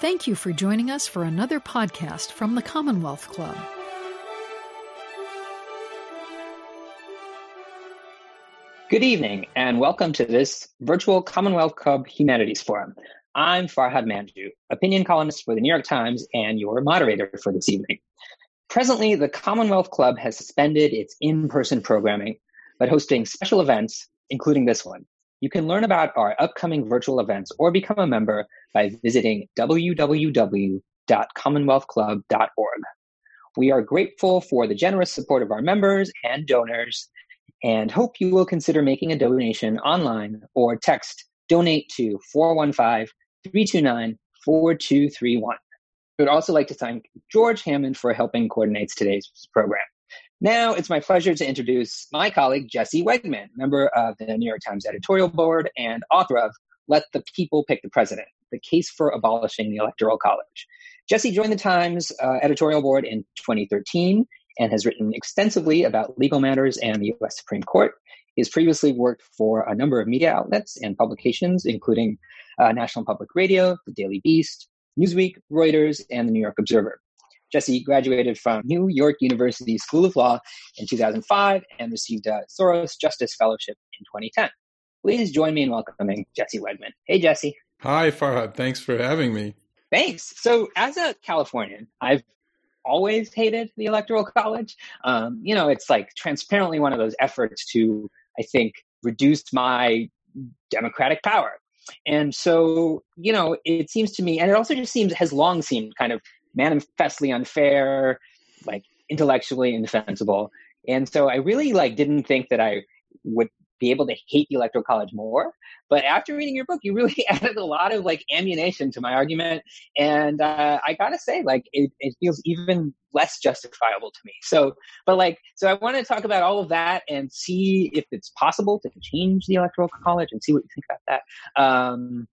Thank you for joining us for another podcast from the Commonwealth Club. Good evening, and welcome to this virtual Commonwealth Club Humanities Forum. I'm Farhad Manjoo, opinion columnist for the New York Times and your moderator for this evening. Presently, the Commonwealth Club has suspended its in person programming, but hosting special events, including this one. You can learn about our upcoming virtual events or become a member by visiting www.commonwealthclub.org. We are grateful for the generous support of our members and donors and hope you will consider making a donation online or text donate to 415 329 4231. We would also like to thank George Hammond for helping coordinate today's program. Now it's my pleasure to introduce my colleague, Jesse Wegman, member of the New York Times editorial board and author of Let the People Pick the President The Case for Abolishing the Electoral College. Jesse joined the Times uh, editorial board in 2013 and has written extensively about legal matters and the US Supreme Court. He has previously worked for a number of media outlets and publications, including uh, National Public Radio, The Daily Beast, Newsweek, Reuters, and The New York Observer. Jesse graduated from New York University School of Law in 2005 and received a Soros Justice Fellowship in 2010. Please join me in welcoming Jesse Wegman. Hey, Jesse. Hi, Farhad. Thanks for having me. Thanks. So, as a Californian, I've always hated the Electoral College. Um, you know, it's like transparently one of those efforts to, I think, reduce my democratic power. And so, you know, it seems to me, and it also just seems, has long seemed kind of manifestly unfair, like intellectually indefensible. And so I really like didn't think that I would be able to hate the electoral college more. But after reading your book, you really added a lot of like ammunition to my argument, and uh, I gotta say, like it, it feels even less justifiable to me. So, but like, so I want to talk about all of that and see if it's possible to change the electoral college and see what you think about that. Um,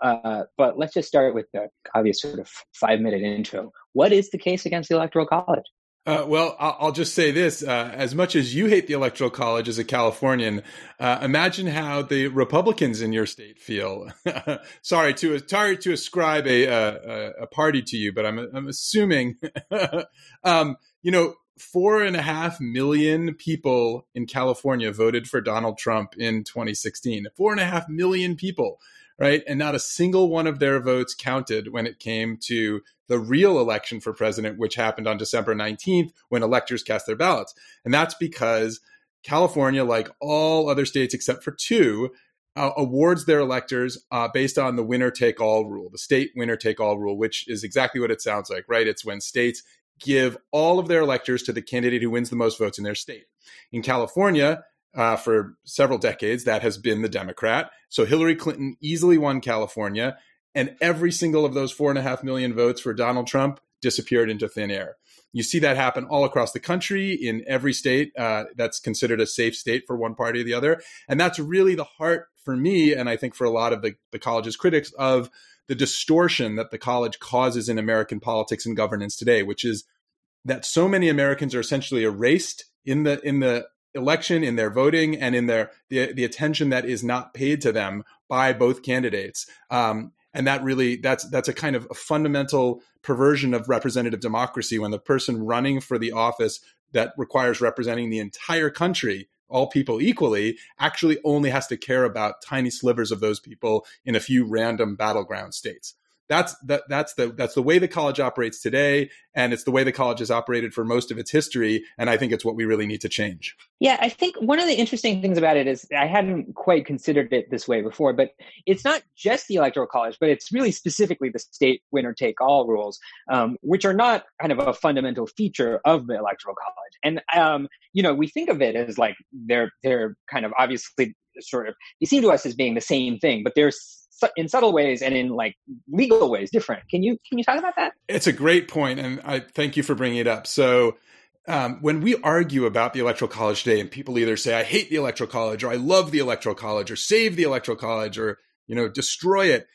uh, but let's just start with the obvious sort of five minute intro. What is the case against the electoral college? Uh, well, I'll just say this: uh, as much as you hate the electoral college as a Californian, uh, imagine how the Republicans in your state feel. sorry to sorry to ascribe a, a, a party to you, but I'm I'm assuming, um, you know, four and a half million people in California voted for Donald Trump in 2016. Four and a half million people right? And not a single one of their votes counted when it came to the real election for president, which happened on December 19th when electors cast their ballots. And that's because California, like all other states except for two, uh, awards their electors uh, based on the winner take all rule, the state winner take all rule, which is exactly what it sounds like, right? It's when states give all of their electors to the candidate who wins the most votes in their state. In California, uh, for several decades, that has been the Democrat. So Hillary Clinton easily won California, and every single of those four and a half million votes for Donald Trump disappeared into thin air. You see that happen all across the country in every state uh, that's considered a safe state for one party or the other. And that's really the heart for me, and I think for a lot of the, the college's critics, of the distortion that the college causes in American politics and governance today, which is that so many Americans are essentially erased in the in the election, in their voting, and in their the, the attention that is not paid to them by both candidates. Um, and that really that's that's a kind of a fundamental perversion of representative democracy when the person running for the office that requires representing the entire country all people equally actually only has to care about tiny slivers of those people in a few random battleground states that's that that's the that's the way the college operates today and it's the way the college has operated for most of its history and i think it's what we really need to change. Yeah i think one of the interesting things about it is i hadn't quite considered it this way before but it's not just the electoral college but it's really specifically the state winner take all rules um, which are not kind of a fundamental feature of the electoral college. And um, you know we think of it as like they're they're kind of obviously sort of they seem to us as being the same thing but there's in subtle ways and in like legal ways different. Can you can you talk about that? It's a great point, and I thank you for bringing it up. So. Um, when we argue about the electoral college today and people either say i hate the electoral college or i love the electoral college or save the electoral college or you know destroy it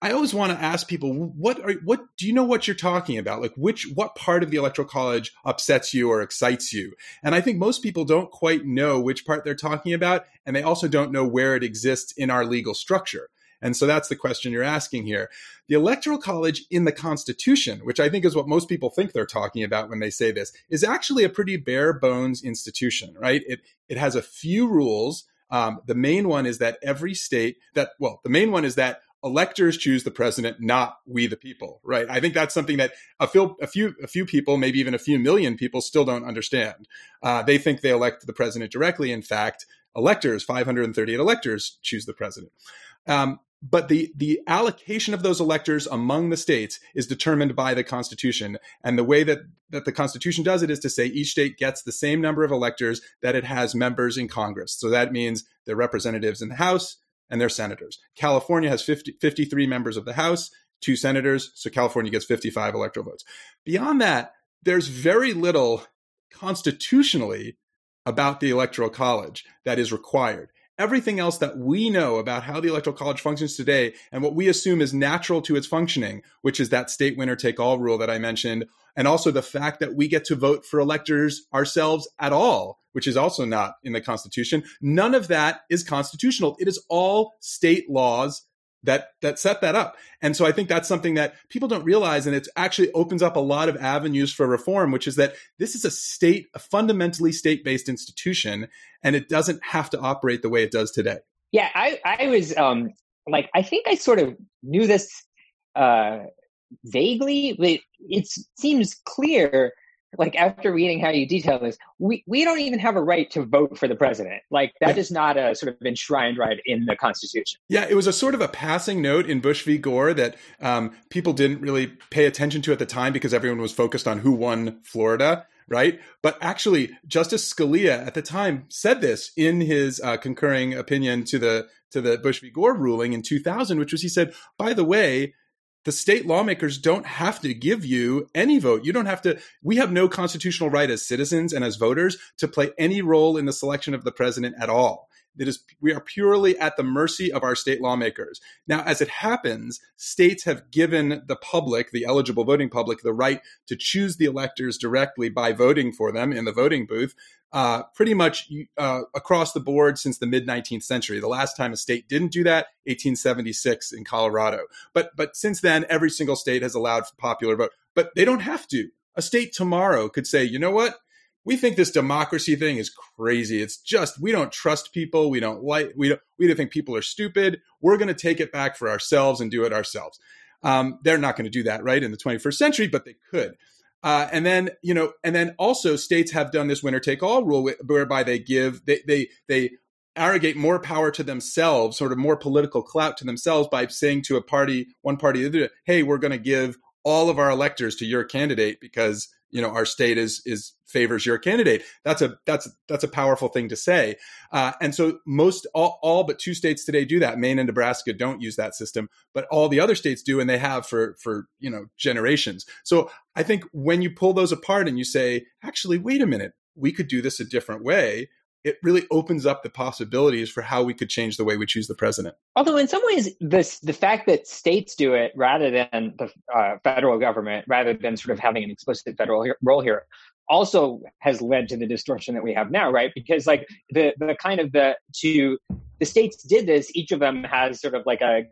i always want to ask people what are what do you know what you're talking about like which what part of the electoral college upsets you or excites you and i think most people don't quite know which part they're talking about and they also don't know where it exists in our legal structure And so that's the question you're asking here. The Electoral College in the Constitution, which I think is what most people think they're talking about when they say this, is actually a pretty bare bones institution, right? It, it has a few rules. Um, the main one is that every state that, well, the main one is that electors choose the president, not we the people, right? I think that's something that a few, a few, a few people, maybe even a few million people, still don't understand. Uh, they think they elect the president directly. In fact, electors, 538 electors, choose the president. Um, but the the allocation of those electors among the states is determined by the constitution and the way that that the constitution does it is to say each state gets the same number of electors that it has members in congress so that means their representatives in the house and their senators. California has 50, 53 members of the House, two senators, so California gets 55 electoral votes. Beyond that, there's very little constitutionally about the Electoral College that is required. Everything else that we know about how the Electoral College functions today and what we assume is natural to its functioning, which is that state winner take all rule that I mentioned, and also the fact that we get to vote for electors ourselves at all, which is also not in the Constitution. None of that is constitutional. It is all state laws that that set that up. And so I think that's something that people don't realize and it actually opens up a lot of avenues for reform which is that this is a state a fundamentally state-based institution and it doesn't have to operate the way it does today. Yeah, I I was um like I think I sort of knew this uh vaguely, but it seems clear like after reading how you detail this, we, we don't even have a right to vote for the president. Like that is not a sort of enshrined right in the Constitution. Yeah, it was a sort of a passing note in Bush v. Gore that um, people didn't really pay attention to at the time because everyone was focused on who won Florida. Right. But actually, Justice Scalia at the time said this in his uh, concurring opinion to the to the Bush v. Gore ruling in 2000, which was he said, by the way, the state lawmakers don't have to give you any vote. You don't have to, we have no constitutional right as citizens and as voters to play any role in the selection of the president at all. It is, we are purely at the mercy of our state lawmakers. Now, as it happens, states have given the public, the eligible voting public, the right to choose the electors directly by voting for them in the voting booth uh, pretty much uh, across the board since the mid 19th century. The last time a state didn't do that, 1876 in Colorado. But but since then, every single state has allowed popular vote. But they don't have to. A state tomorrow could say, you know what? We think this democracy thing is crazy. It's just we don't trust people. We don't like we don't we don't think people are stupid. We're going to take it back for ourselves and do it ourselves. Um, they're not going to do that right in the 21st century, but they could. Uh, and then you know, and then also states have done this winner take all rule whereby they give they they they arrogate more power to themselves, sort of more political clout to themselves by saying to a party, one party, hey, we're going to give all of our electors to your candidate because you know our state is is favors your candidate. That's a that's that's a powerful thing to say. Uh, and so most all, all but two states today do that. Maine and nebraska don't use that system but all the other states do and they have for for you know generations. So i think when you pull those apart and you say actually wait a minute. We could do this a different way it really opens up the possibilities for how we could change the way we choose the president. Although, in some ways, this the fact that states do it rather than the uh, federal government, rather than sort of having an explicit federal role here, also has led to the distortion that we have now, right? Because like the the kind of the to the states did this, each of them has sort of like a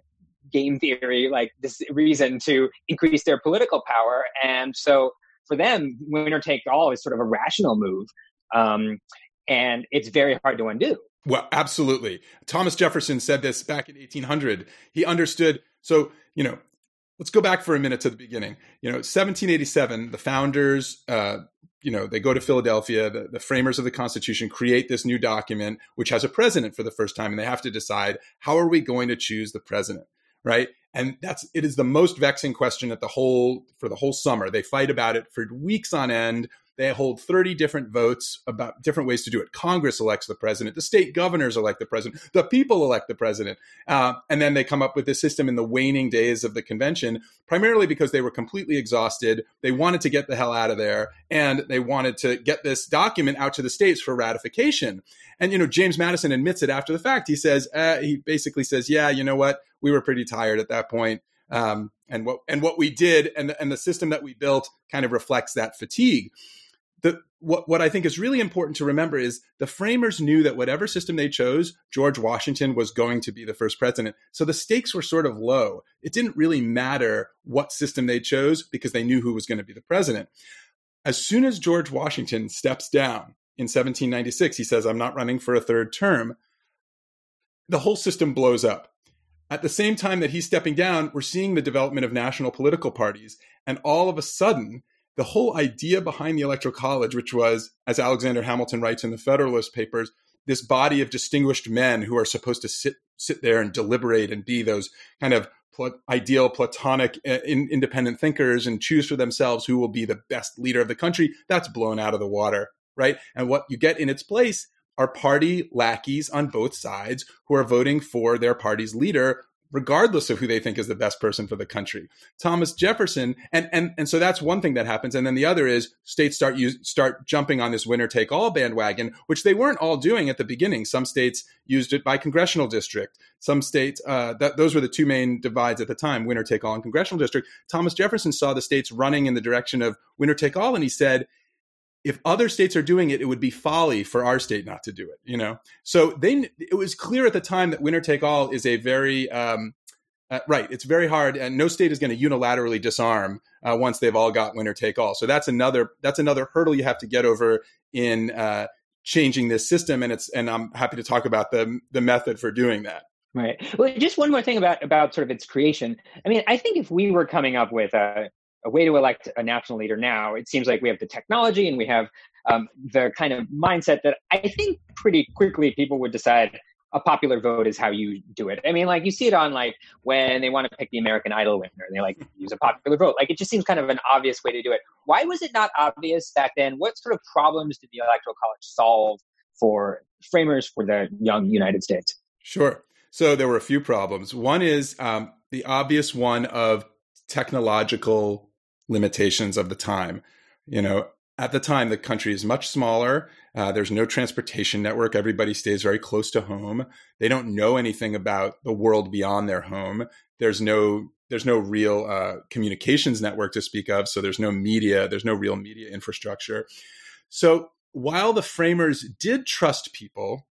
game theory, like this reason to increase their political power, and so for them, winner take all is sort of a rational move. Um, and it's very hard to undo. Well, absolutely. Thomas Jefferson said this back in 1800. He understood. So, you know, let's go back for a minute to the beginning. You know, 1787, the founders, uh, you know, they go to Philadelphia. The, the framers of the Constitution create this new document, which has a president for the first time, and they have to decide how are we going to choose the president, right? And that's it is the most vexing question at the whole for the whole summer. They fight about it for weeks on end. They hold 30 different votes about different ways to do it. Congress elects the president. The state governors elect the president. The people elect the president. Uh, and then they come up with this system in the waning days of the convention, primarily because they were completely exhausted. They wanted to get the hell out of there and they wanted to get this document out to the states for ratification. And, you know, James Madison admits it after the fact. He says, uh, he basically says, yeah, you know what? We were pretty tired at that point. Um, and what and what we did and and the system that we built kind of reflects that fatigue the what what I think is really important to remember is the framers knew that whatever system they chose, George Washington was going to be the first president. So the stakes were sort of low. It didn't really matter what system they chose because they knew who was going to be the president. As soon as George Washington steps down in 1796, he says, "I'm not running for a third term." The whole system blows up. At the same time that he's stepping down, we're seeing the development of national political parties, and all of a sudden the whole idea behind the Electoral College, which was, as Alexander Hamilton writes in the Federalist Papers, this body of distinguished men who are supposed to sit sit there and deliberate and be those kind of ideal Platonic uh, in, independent thinkers and choose for themselves who will be the best leader of the country. That's blown out of the water, right? And what you get in its place are party lackeys on both sides who are voting for their party's leader regardless of who they think is the best person for the country. Thomas Jefferson, and and and so that's one thing that happens, and then the other is states start use, start jumping on this winner take all bandwagon, which they weren't all doing at the beginning. Some states used it by congressional district. Some states, uh, that those were the two main divides at the time: winner take all and congressional district. Thomas Jefferson saw the states running in the direction of winner take all, and he said if other states are doing it, it would be folly for our state not to do it. You know, so they it was clear at the time that winner take all is a very um, uh, right. It's very hard, and no state is going to unilaterally disarm uh, once they've all got winner take all. So that's another that's another hurdle you have to get over in uh, changing this system. And it's and I'm happy to talk about the the method for doing that. Right. Well, just one more thing about about sort of its creation. I mean, I think if we were coming up with a a way to elect a national leader now, it seems like we have the technology and we have um, the kind of mindset that I think pretty quickly people would decide a popular vote is how you do it. I mean, like you see it on like when they want to pick the American Idol winner, and they like use a popular vote. Like it just seems kind of an obvious way to do it. Why was it not obvious back then? What sort of problems did the Electoral College solve for framers for the young United States? Sure. So there were a few problems. One is um, the obvious one of technological limitations of the time. You know, at the time, the country is much smaller. Uh, there's no transportation network. Everybody stays very close to home. They don't know anything about the world beyond their home. There's no there's no real uh, communications network to speak of. So there's no media. There's no real media infrastructure. So while the framers did trust people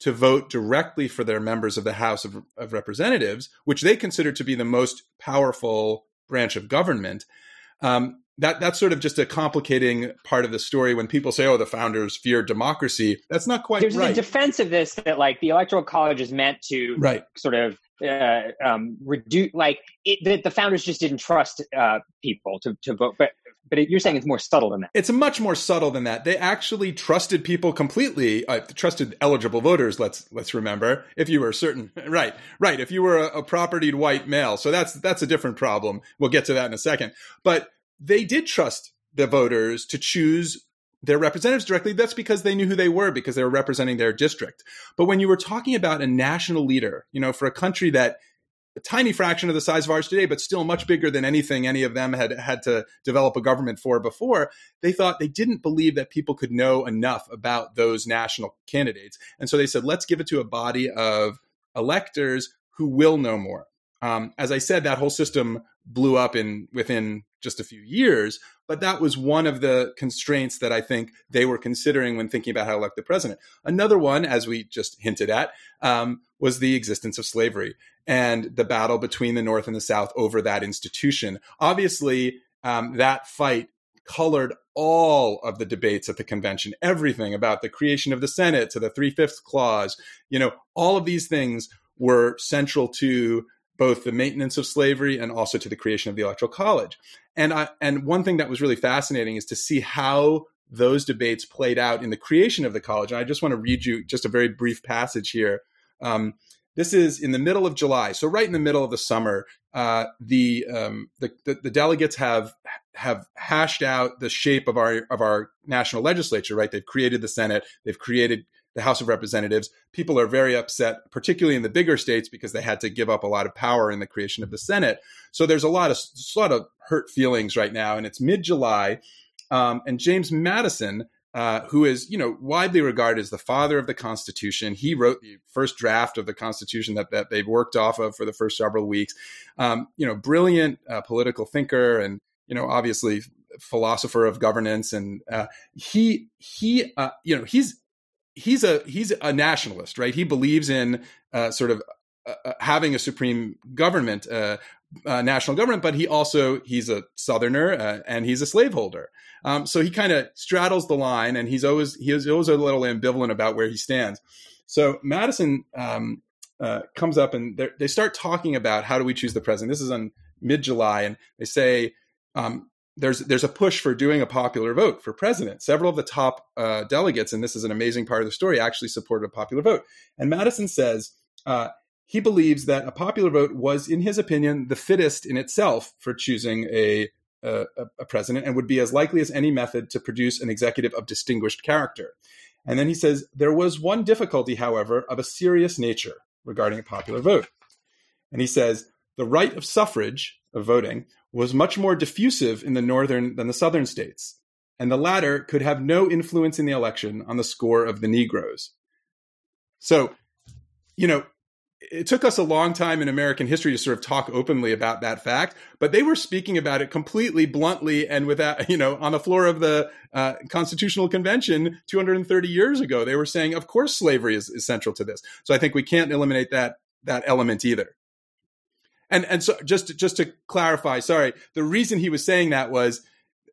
to vote directly for their members of the House of, of Representatives, which they considered to be the most powerful branch of government, um, that that's sort of just a complicating part of the story when people say, "Oh, the founders feared democracy." That's not quite There's right. There's a defense of this that like the electoral college is meant to right. sort of uh, um, reduce, like it, that the founders just didn't trust uh, people to to vote, but. But it, you're saying it's more subtle than that. It's much more subtle than that. They actually trusted people completely. Uh, trusted eligible voters. Let's let's remember. If you were certain, right, right. If you were a, a propertied white male, so that's that's a different problem. We'll get to that in a second. But they did trust the voters to choose their representatives directly. That's because they knew who they were because they were representing their district. But when you were talking about a national leader, you know, for a country that a tiny fraction of the size of ours today, but still much bigger than anything any of them had had to develop a government for before. They thought they didn't believe that people could know enough about those national candidates, and so they said, "Let's give it to a body of electors who will know more." Um, as I said, that whole system blew up in within just a few years, but that was one of the constraints that I think they were considering when thinking about how to elect the president. Another one, as we just hinted at, um, was the existence of slavery and the battle between the North and the South over that institution. Obviously, um, that fight colored all of the debates at the convention, everything about the creation of the Senate to the three fifths clause, you know, all of these things were central to both the maintenance of slavery and also to the creation of the electoral college. And I, and one thing that was really fascinating is to see how those debates played out in the creation of the college. And I just want to read you just a very brief passage here. Um, this is in the middle of July, so right in the middle of the summer. Uh, the, um, the, the the delegates have have hashed out the shape of our of our national legislature. Right, they've created the Senate, they've created the House of Representatives. People are very upset, particularly in the bigger states, because they had to give up a lot of power in the creation of the Senate. So there's a lot of lot of hurt feelings right now, and it's mid July, um, and James Madison. Uh, who is, you know, widely regarded as the father of the Constitution. He wrote the first draft of the Constitution that, that they've worked off of for the first several weeks. Um, you know, brilliant uh, political thinker and, you know, obviously philosopher of governance, and uh, he he uh, you know he's he's a he's a nationalist, right? He believes in uh, sort of uh, uh, having a supreme government, uh, uh, national government, but he also he's a Southerner uh, and he's a slaveholder. Um, so he kind of straddles the line, and he's always he's always a little ambivalent about where he stands. So Madison um, comes up and they start talking about how do we choose the president. This is on mid July, and they say um, there's there's a push for doing a popular vote for president. Several of the top uh, delegates, and this is an amazing part of the story, actually supported a popular vote. And Madison says uh, he believes that a popular vote was, in his opinion, the fittest in itself for choosing a, a, a president, and would be as likely as any method to produce an executive of distinguished character. And then he says there was one difficulty, however, of a serious nature regarding a popular vote. And he says the right of suffrage of voting was much more diffusive in the northern than the southern states, and the latter could have no influence in the election on the score of the Negroes. So, you know, it took us a long time in American history to sort of talk openly about that fact, but they were speaking about it completely bluntly and without, you know, on the floor of the uh, Constitutional Convention 230 years ago. They were saying, of course, slavery is, is central to this. So I think we can't eliminate that that element either. And and so just just to clarify, sorry, the reason he was saying that was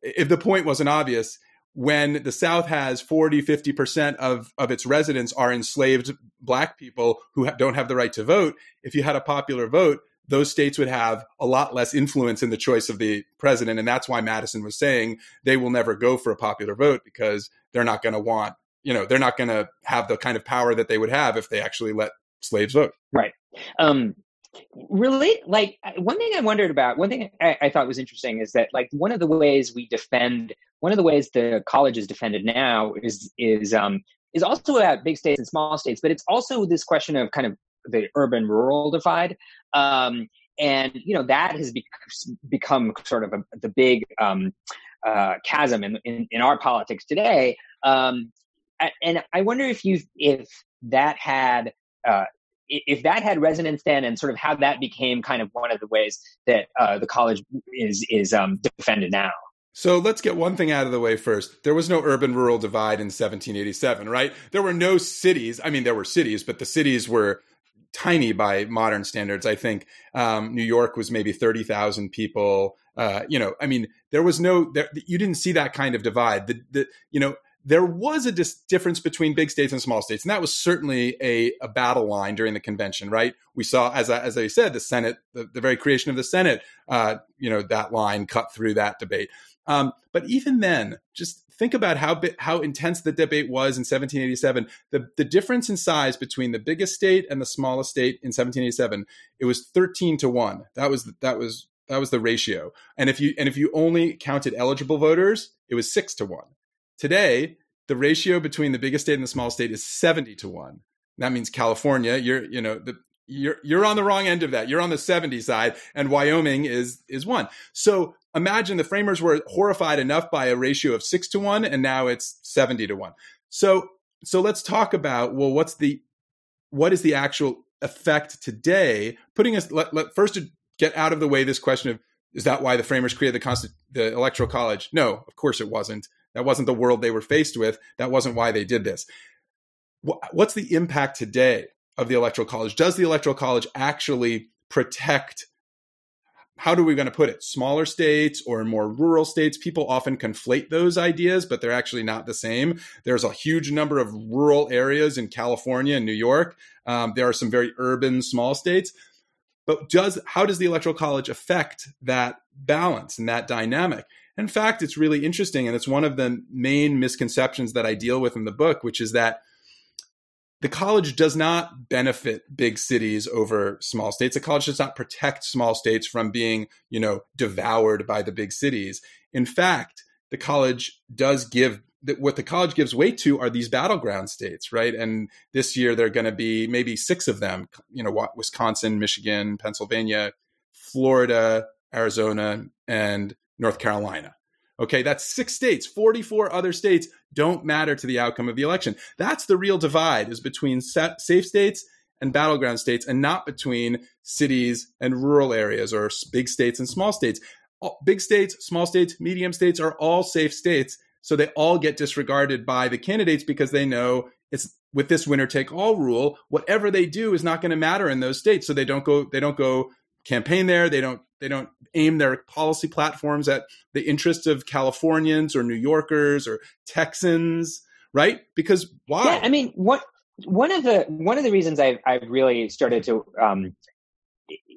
if the point wasn't obvious, when the South has 40, 50% of, of its residents are enslaved black people who ha- don't have the right to vote, if you had a popular vote, those states would have a lot less influence in the choice of the president. And that's why Madison was saying they will never go for a popular vote because they're not going to want, you know, they're not going to have the kind of power that they would have if they actually let slaves vote. Right. Um, relate like one thing i wondered about one thing I, I, thought was interesting is that like one of the ways we defend one of the ways the college is defended now is is um is also about big states and small states but it's also this question of kind of the urban rural divide um and you know that has be- become sort of a, the big um uh chasm in, in in our politics today um and i wonder if you if that had uh, if that had resonance then and sort of how that became kind of one of the ways that uh, the college is is um, defended now. So let's get one thing out of the way first. There was no urban rural divide in 1787, right? There were no cities. I mean, there were cities, but the cities were tiny by modern standards. I think um, New York was maybe 30,000 people. Uh, you know, I mean, there was no, there, you didn't see that kind of divide. The, the, you know, there was a dis- difference between big states and small states, and that was certainly a, a battle line during the convention. Right? We saw, as I, as I said, the Senate, the, the very creation of the Senate, uh, you know, that line cut through that debate. Um, but even then, just think about how bi- how intense the debate was in 1787. The the difference in size between the biggest state and the smallest state in 1787, it was 13 to one. That was that was that was the ratio. And if you and if you only counted eligible voters, it was six to one. Today, the ratio between the biggest state and the small state is 70 to 1. That means California, you're, you know, the, you're you're on the wrong end of that. You're on the 70 side, and Wyoming is is one. So imagine the framers were horrified enough by a ratio of six to one, and now it's 70 to one. So so let's talk about well, what's the what is the actual effect today? Putting us let, let first to get out of the way this question of is that why the framers created the Consti- the electoral college? No, of course it wasn't. That wasn't the world they were faced with. That wasn't why they did this. What's the impact today of the electoral college? Does the electoral college actually protect? How are we going to put it? Smaller states or more rural states? People often conflate those ideas, but they're actually not the same. There's a huge number of rural areas in California and New York. Um, there are some very urban small states but does how does the electoral college affect that balance and that dynamic in fact, it's really interesting, and it's one of the main misconceptions that I deal with in the book, which is that the college does not benefit big cities over small states. The college does not protect small states from being, you know, devoured by the big cities. In fact, the college does give what the college gives weight to are these battleground states, right? And this year they're going to be maybe six of them, you know, Wisconsin, Michigan, Pennsylvania, Florida, Arizona, and North Carolina. Okay, that's six states. 44 other states don't matter to the outcome of the election. That's the real divide is between safe states and battleground states and not between cities and rural areas or big states and small states. big states, small states, medium states are all safe states. So they all get disregarded by the candidates because they know it's with this winner take all rule, whatever they do is not going to matter in those states. So they don't go, they don't go campaign there. They don't, they don't aim their policy platforms at the interests of Californians or New Yorkers or Texans, right? Because why? Yeah, I mean, what one of the one of the reasons I've I've really started to um,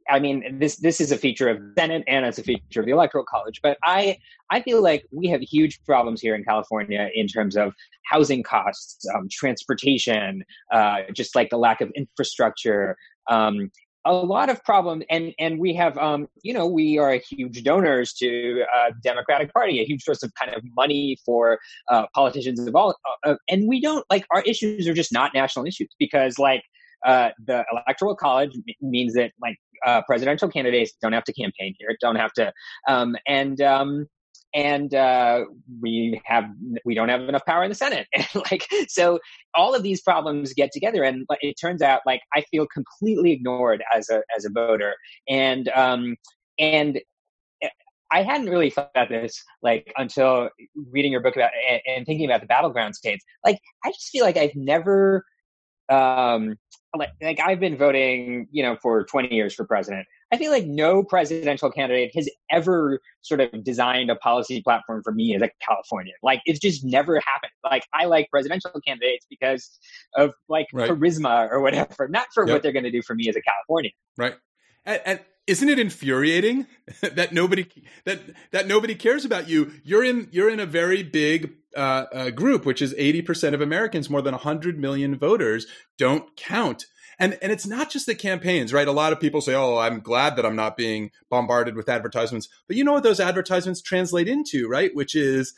I mean, this this is a feature of Senate and it's a feature of the Electoral College. But I I feel like we have huge problems here in California in terms of housing costs, um, transportation, uh, just like the lack of infrastructure. Um, a lot of problems, and and we have, um, you know, we are huge donors to uh, Democratic Party, a huge source of kind of money for uh, politicians of all, uh, uh, and we don't like our issues are just not national issues because like uh, the electoral college means that like uh, presidential candidates don't have to campaign here, don't have to, um, and um, and uh, we have we don't have enough power in the Senate. And like so, all of these problems get together, and it turns out like I feel completely ignored as a as a voter, and um, and eh, I hadn't really thought about this like until reading your book about and, and thinking about the battleground states. Like I just feel like I've never um like, like I've been voting, you know, for 20 years for president. I feel like no presidential candidate has ever sort of designed a policy platform for me as a Californian. Like it's just never happened. Like I like presidential candidates because of like right. charisma or whatever, not for yep. what they're going to do for me as a Californian. Right. And, and isn't it infuriating that nobody that that nobody cares about you? You're in you're in a very big uh, uh, group, which is 80% of Americans, more than 100 million voters, don't count. And, and it's not just the campaigns, right? A lot of people say, oh, I'm glad that I'm not being bombarded with advertisements. But you know what those advertisements translate into, right? Which is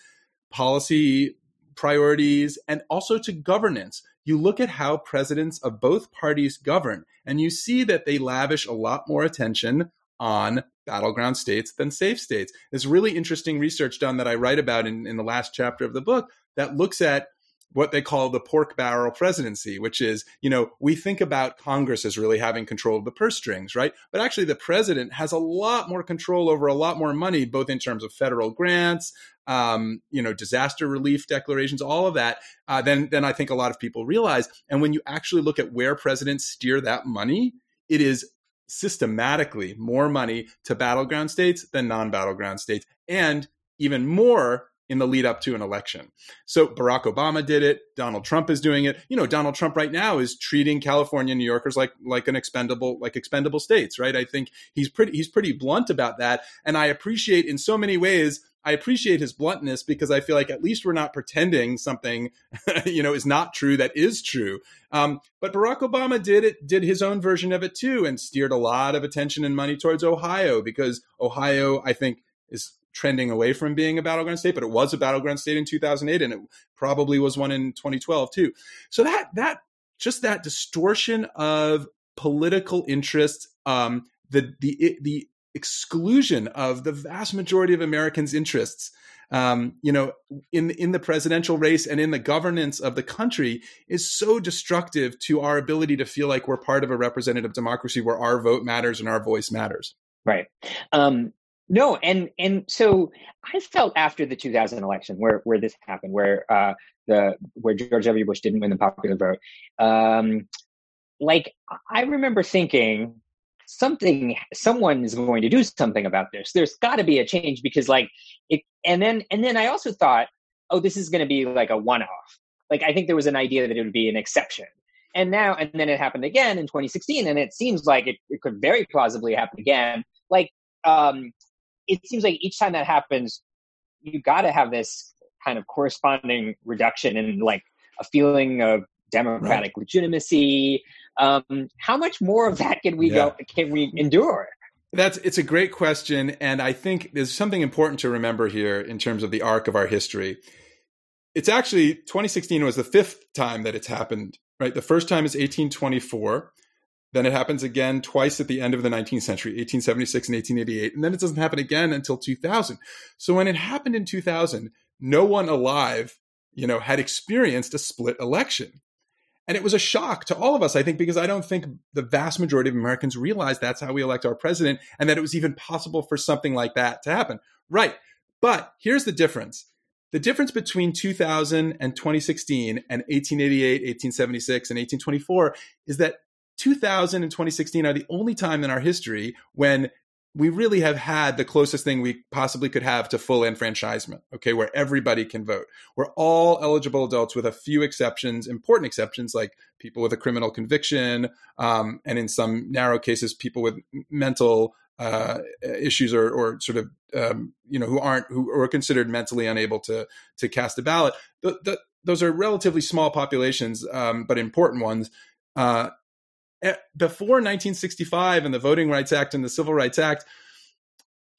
policy priorities and also to governance. You look at how presidents of both parties govern, and you see that they lavish a lot more attention on battleground states than safe states. There's really interesting research done that I write about in, in the last chapter of the book that looks at what they call the pork barrel presidency, which is, you know, we think about Congress as really having control of the purse strings, right? But actually, the president has a lot more control over a lot more money, both in terms of federal grants, um, you know, disaster relief declarations, all of that, uh, than, than I think a lot of people realize. And when you actually look at where presidents steer that money, it is systematically more money to battleground states than non battleground states, and even more in the lead up to an election. So Barack Obama did it. Donald Trump is doing it. You know, Donald Trump right now is treating California New Yorkers like like an expendable like expendable states, right? I think he's pretty he's pretty blunt about that, and I appreciate in so many ways I appreciate his bluntness because I feel like at least we're not pretending something, you know, is not true that is true. Um, but Barack Obama did it, did his own version of it too, and steered a lot of attention and money towards Ohio because Ohio, I think, is trending away from being a battleground state, but it was a battleground state in 2008, and it probably was one in 2012 too. So that that just that distortion of political interests, um, the the the exclusion of the vast majority of Americans' interests, um, you know, in in the presidential race and in the governance of the country, is so destructive to our ability to feel like we're part of a representative democracy where our vote matters and our voice matters. Right. Um, no, and and so I felt after the 2000 election where where this happened, where uh, the where George W. Bush didn't win the popular vote. Um, like I remember thinking something someone is going to do something about this there's got to be a change because like it and then and then i also thought oh this is going to be like a one-off like i think there was an idea that it would be an exception and now and then it happened again in 2016 and it seems like it, it could very plausibly happen again like um it seems like each time that happens you got to have this kind of corresponding reduction in like a feeling of democratic right. legitimacy um, how much more of that can we yeah. go? Can we endure? That's it's a great question, and I think there's something important to remember here in terms of the arc of our history. It's actually 2016 was the fifth time that it's happened. Right, the first time is 1824. Then it happens again twice at the end of the 19th century, 1876 and 1888, and then it doesn't happen again until 2000. So when it happened in 2000, no one alive, you know, had experienced a split election. and it was a shock to all of us, I think, because I don't think the vast majority of Americans realize that's how we elect our president and that it was even possible for something like that to happen. Right. But here's the difference. The difference between 2000 and 2016 and 1888, 1876, and 1824 is that 2000 and 2016 are the only time in our history when we really have had the closest thing we possibly could have to full enfranchisement, okay, where everybody can vote. We're all eligible adults with a few exceptions, important exceptions like people with a criminal conviction, um, and in some narrow cases, people with mental uh, issues or, or, sort of, um, you know, who aren't, who are considered mentally unable to, to cast a ballot. The, the, those are relatively small populations, um, but important ones. Uh, before 1965 and the Voting Rights Act and the Civil Rights Act,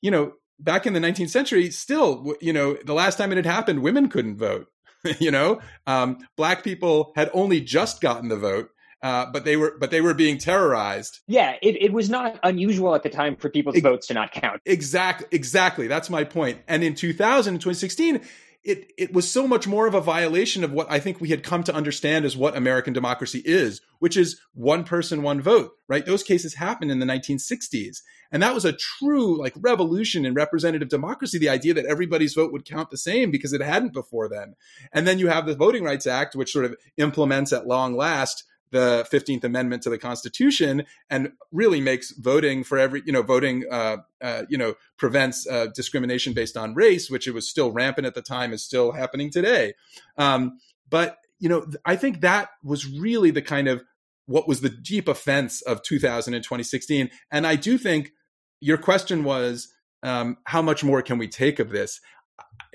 you know, back in the 19th century, still, you know, the last time it had happened, women couldn't vote. you know, um, black people had only just gotten the vote. Uh, but they were but they were being terrorized. Yeah, it, it was not unusual at the time for people's it, votes to not count. Exactly, exactly. That's my point. And in 2000, 2016, it it was so much more of a violation of what I think we had come to understand as what American democracy is, which is one person, one vote, right? Those cases happened in the 1960s. And that was a true like revolution in representative democracy, the idea that everybody's vote would count the same because it hadn't before then. And then you have the Voting Rights Act, which sort of implements at long last the 15th Amendment to the Constitution and really makes voting for every, you know, voting, uh, uh, you know, prevents uh, discrimination based on race, which it was still rampant at the time, is still happening today. Um, but, you know, I think that was really the kind of what was the deep offense of 2000 and 2016. And I do think your question was, um, how much more can we take of this?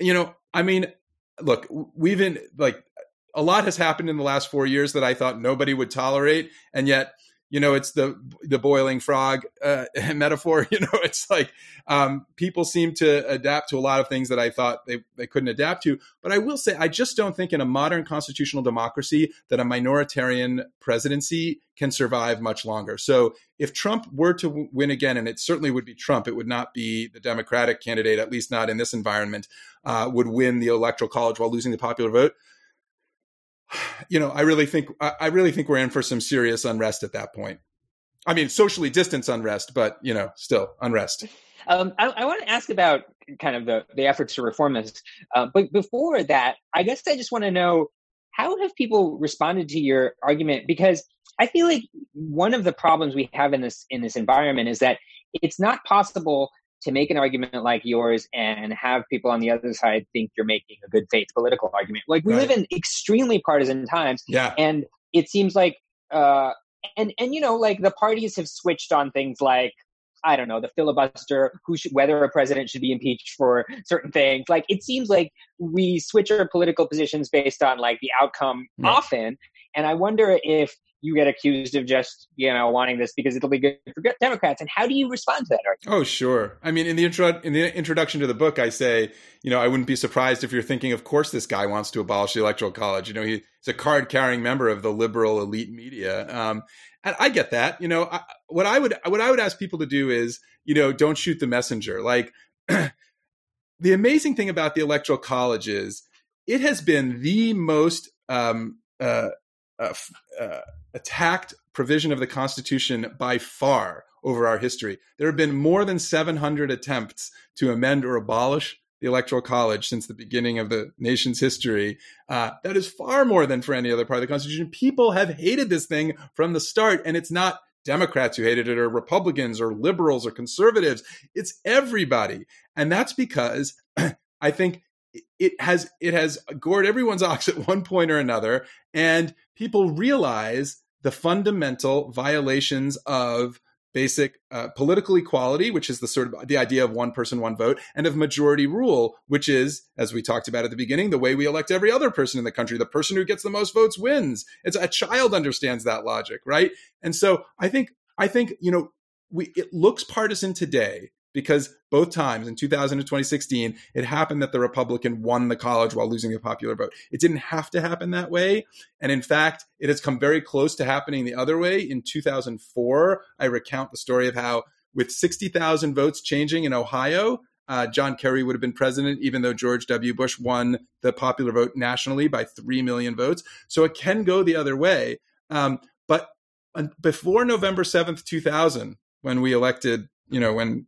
You know, I mean, look, we've been like a lot has happened in the last four years that I thought nobody would tolerate, and yet you know it's the the boiling frog uh, metaphor. You know, it's like um, people seem to adapt to a lot of things that I thought they they couldn't adapt to. But I will say, I just don't think in a modern constitutional democracy that a minoritarian presidency can survive much longer. So if Trump were to win again, and it certainly would be Trump, it would not be the Democratic candidate, at least not in this environment, uh, would win the electoral college while losing the popular vote you know, I really think I really think we're in for some serious unrest at that point. I mean, socially distanced unrest, but you know, still unrest. Um, I, I, want to ask about kind of the, the efforts to reform this, uh, but before that, I guess I just want to know how have people responded to your argument? Because I feel like one of the problems we have in this in this environment is that it's not possible to make an argument like yours and have people on the other side think you're making a good faith political argument. Like we right. live in extremely partisan times. Yeah. And it seems like uh and and you know like the parties have switched on things like I don't know, the filibuster, who should, whether a president should be impeached for certain things. Like it seems like we switch our political positions based on like the outcome right. often. And I wonder if you get accused of just you know wanting this because it'll be good for Democrats. And how do you respond to that argument? Oh, sure. I mean, in the intro in the introduction to the book, I say, you know, I wouldn't be surprised if you're thinking, of course, this guy wants to abolish the electoral college. You know, he's a card carrying member of the liberal elite media. Um, and I get that. You know, I, what I would what I would ask people to do is, you know, don't shoot the messenger. Like the amazing thing about the electoral college is it has been the most um, uh, uh, uh, attacked provision of the Constitution by far over our history. There have been more than 700 attempts to amend or abolish the Electoral College since the beginning of the nation's history. Uh, that is far more than for any other part of the Constitution. People have hated this thing from the start, and it's not Democrats who hated it, or Republicans, or liberals, or conservatives. It's everybody, and that's because I think it has it has gored everyone's ox at one point or another, and people realize the fundamental violations of basic uh, political equality, which is the sort of the idea of one person, one vote, and of majority rule, which is, as we talked about at the beginning, the way we elect every other person in the country. The person who gets the most votes wins. It's a child understands that logic, right? And so I think I think you know we it looks partisan today because both times in 2000 and 2016 it happened that the republican won the college while losing the popular vote it didn't have to happen that way and in fact it has come very close to happening the other way in 2004 i recount the story of how with 60000 votes changing in ohio uh, John Kerry would have been president, even though George W. Bush won the popular vote nationally by 3 million votes. So it can go the other way. Um, but uh, before November 7th, 2000, when we elected, you know, when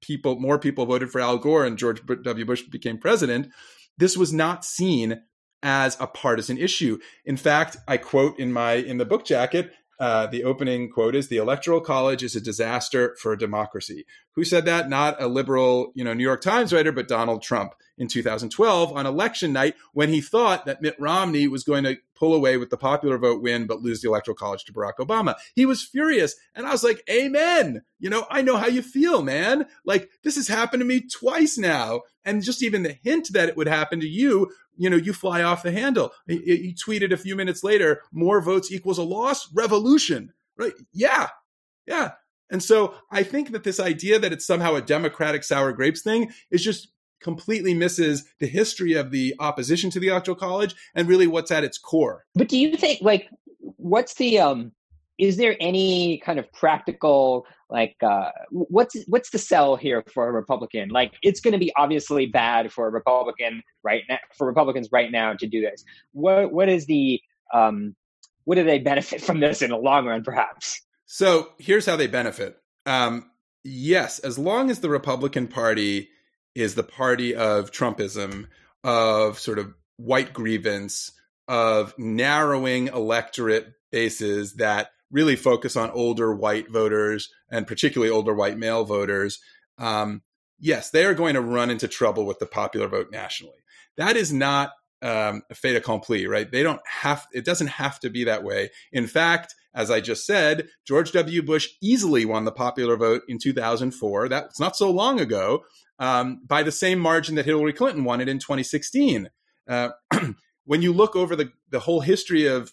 people, more people voted for Al Gore and George W. Bush became president, this was not seen as a partisan issue. In fact, I quote in my in the book jacket, uh, the opening quote is the electoral college is a disaster for democracy who said that not a liberal you know new york times writer but donald trump in 2012 on election night when he thought that mitt romney was going to pull away with the popular vote win but lose the electoral college to barack obama. He was furious and i was like amen. You know i know how you feel man. Like this has happened to me twice now. And just even the hint that it would happen to you you know, you fly off the handle. He, tweeted a few minutes later, more votes equals a loss, revolution, right? Yeah, yeah. And so I think that this idea that it's somehow a democratic sour grapes thing is just completely misses the history of the opposition to the electoral college and really what's at its core. But do you think like what's the um is there any kind of practical like uh, what's what's the sell here for a republican? Like it's going to be obviously bad for a republican right now for republicans right now to do this. What what is the um what do they benefit from this in the long run perhaps? So here's how they benefit. Um yes as long as the republican party is the party of trumpism of sort of white grievance of narrowing electorate bases that really focus on older white voters and particularly older white male voters, um, yes, they are going to run into trouble with the popular vote nationally. That is not um, a fait accompli, right? They don't have, it doesn't have to be that way. In fact, as I just said, George W. Bush easily won the popular vote in 2004. That's not so long ago, um, by the same margin that Hillary Clinton won it in 2016. Uh, when you look over the, the whole history of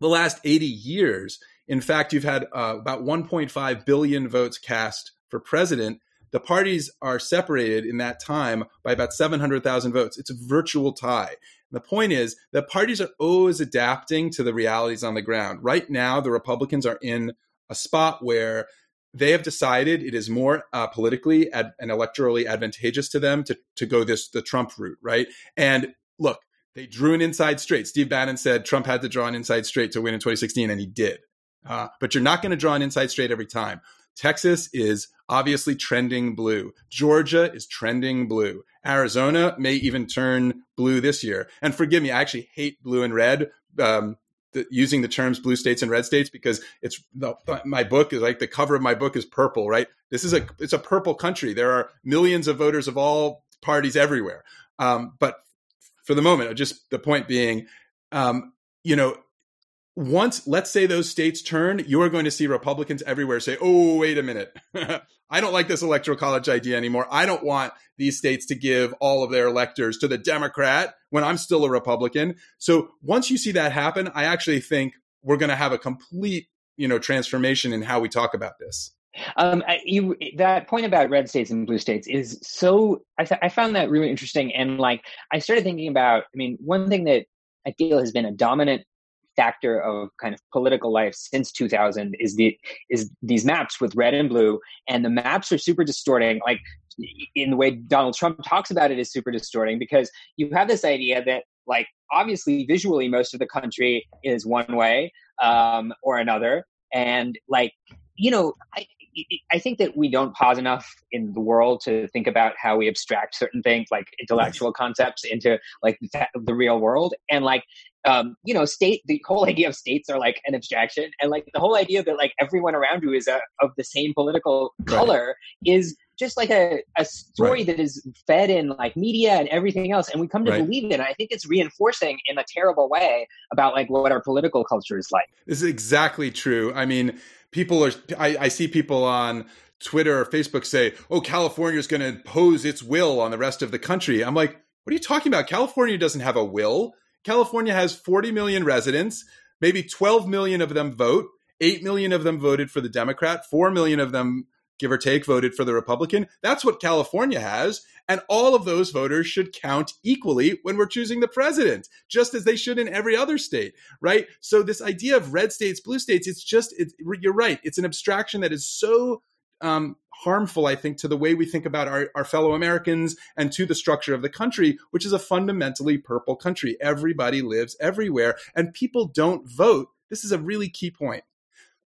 the last 80 years, in fact, you've had uh, about 1.5 billion votes cast for president. The parties are separated in that time by about 700,000 votes. It's a virtual tie. And the point is that parties are always adapting to the realities on the ground. Right now, the Republicans are in a spot where they have decided it is more uh, politically ad- and electorally advantageous to them to, to go this the Trump route, right? And look, they drew an inside straight. Steve Bannon said Trump had to draw an inside straight to win in 2016, and he did. Uh, but you're not going to draw an inside straight every time. Texas is obviously trending blue. Georgia is trending blue. Arizona may even turn blue this year. And forgive me, I actually hate blue and red. Um, the, using the terms blue states and red states because it's the, my book is like the cover of my book is purple, right? This is a it's a purple country. There are millions of voters of all parties everywhere. Um, but for the moment, just the point being, um, you know, once let's say those states turn you are going to see republicans everywhere say oh wait a minute i don't like this electoral college idea anymore. I don't want these states to give all of their electors to the democrat when i'm still a republican. So once you see that happen i actually think we're going to have a complete you know transformation in how we talk about this. Um, you that point about red states and blue states is so I, th- I found that really interesting. And like i started thinking about i mean one thing that i feel has been a dominant factor of kind of political life since 2000 is the is these maps with red and blue and the maps are super distorting. Like in the way Donald Trump talks about it is super distorting because you have this idea that like obviously visually most of the country is one way um, or another. And like you know I, I think that we don't pause enough in the world to think about how we abstract certain things like intellectual concepts into like the real world. And like um, you know, state, the whole idea of states are like an abstraction. And like the whole idea that like everyone around you is a, of the same political color right. is just like a, a story right. that is fed in like media and everything else. And we come to right. believe it. And I think it's reinforcing in a terrible way about like what our political culture is like. This is exactly true. I mean, people are, I, I see people on, Twitter or Facebook say, "Oh, California is going to impose its will on the rest of the country." I'm like, "What are you talking about? California doesn't have a will. California has 40 million residents, maybe 12 million of them vote, 8 million of them voted for the Democrat, 4 million of them, give or take, voted for the Republican. That's what California has. And all of those voters should count equally when we're choosing the president, just as they should in every other state, right? So, this idea of red states, blue states, it's just, it's, you're right. It's an abstraction that is so um, harmful, I think, to the way we think about our, our fellow Americans and to the structure of the country, which is a fundamentally purple country. Everybody lives everywhere, and people don't vote. This is a really key point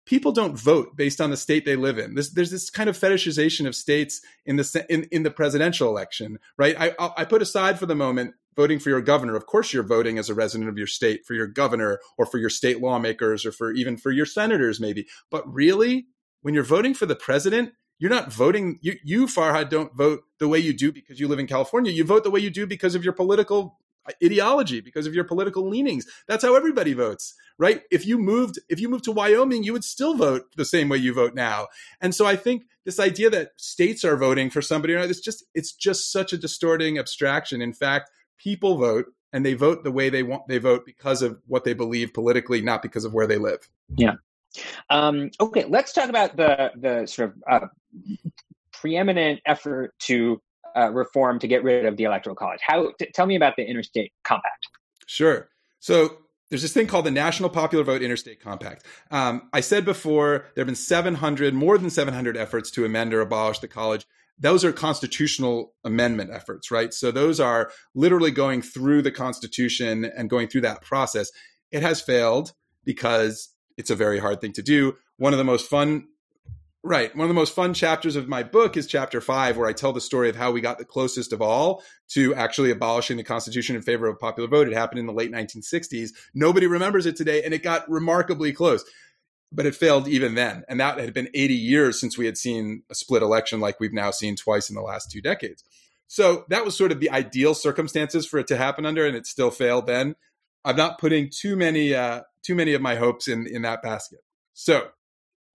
people don't vote based on the state they live in. This, there's this kind of fetishization of states in the in, in the presidential election, right? I, I put aside for the moment voting for your governor. Of course, you're voting as a resident of your state for your governor or for your state lawmakers or for even for your senators, maybe. But really, when you're voting for the president, you're not voting. You, you Farhad, don't vote the way you do because you live in California. You vote the way you do because of your political uh, ideology because of your political leanings. That's how everybody votes, right? If you moved if you moved to Wyoming, you would still vote the same way you vote now. And so I think this idea that states are voting for somebody or it's just it's just such a distorting abstraction. In fact, people vote and they vote the way they want they vote because of what they believe politically, not because of where they live. Yeah. Um, okay, let's talk about the the sort of uh, preeminent effort to uh, reform to get rid of the electoral college. How? T- tell me about the interstate compact. Sure. So there's this thing called the National Popular Vote Interstate Compact. Um, I said before there have been 700, more than 700 efforts to amend or abolish the college. Those are constitutional amendment efforts, right? So those are literally going through the Constitution and going through that process. It has failed because it's a very hard thing to do. One of the most fun Right. One of the most fun chapters of my book is chapter five, where I tell the story of how we got the closest of all to actually abolishing the Constitution in favor of popular vote. It happened in the late 1960s. Nobody remembers it today, and it got remarkably close. But it failed even then. And that had been 80 years since we had seen a split election like we've now seen twice in the last two decades. So that was sort of the ideal circumstances for it to happen under, and it still failed then. I'm not putting too many uh, too many of my hopes in in that basket. So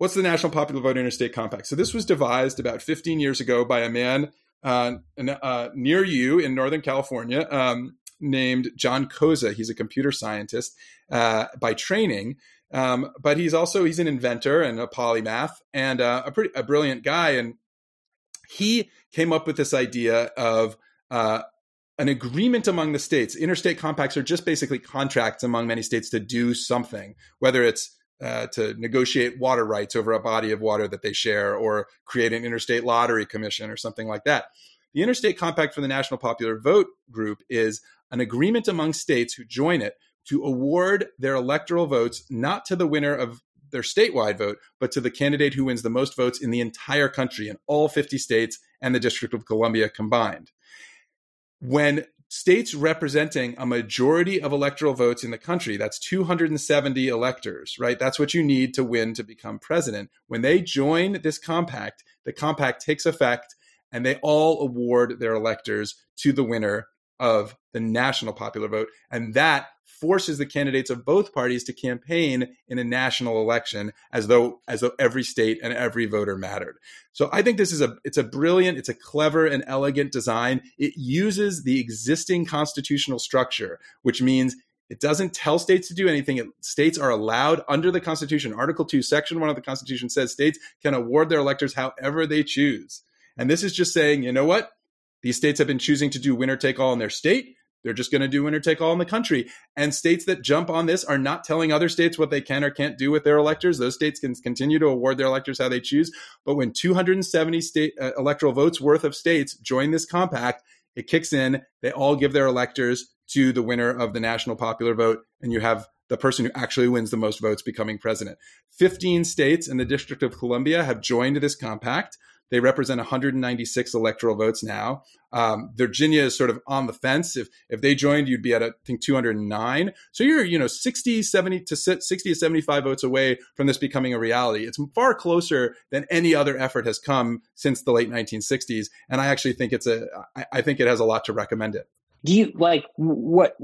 What's the National Popular Vote Interstate Compact? So this was devised about 15 years ago by a man uh, uh, near you in Northern California um, named John Koza. He's a computer scientist uh, by training, um, but he's also he's an inventor and a polymath and uh, a pretty a brilliant guy. And he came up with this idea of uh, an agreement among the states. Interstate compacts are just basically contracts among many states to do something, whether it's uh, to negotiate water rights over a body of water that they share or create an interstate lottery commission or something like that. The Interstate Compact for the National Popular Vote group is an agreement among states who join it to award their electoral votes not to the winner of their statewide vote, but to the candidate who wins the most votes in the entire country, in all 50 states and the District of Columbia combined. When states representing a majority of electoral votes in the country that's 270 electors right? That's what you need to win to become president. When they join this compact the compact takes effect and they all award their electors to the winner of the national popular vote. And that forces the candidates of both parties to campaign in a national election as though as though every state and every voter mattered. So I think this is a it's a brilliant, it's a clever and elegant design. It uses the existing constitutional structure, which means it doesn't tell states to do anything. It, states are allowed under the Constitution. Article 2, Section 1 of the Constitution says states can award their electors however they choose. And this is just saying, you know what? These states have been choosing to do winner take all in their state. They're just going to do winner take all in the country. And states that jump on this are not telling other states what they can or can't do with their electors. Those states can continue to award their electors how they choose. But when 270 state uh, electoral votes worth of states join this compact, it kicks in. They all give their electors to the winner of the national popular vote, and you have the person who actually wins the most votes becoming president. 15 states and the District of Columbia have joined this compact. They represent 196 electoral votes now. Um, Virginia is sort of on the fence. If if they joined, you'd be at I think 209. So you're you know 60, 70 to 60 to 75 votes away from this becoming a reality. It's far closer than any other effort has come since the late 1960s. And I actually think it's a I, I think it has a lot to recommend it do you like what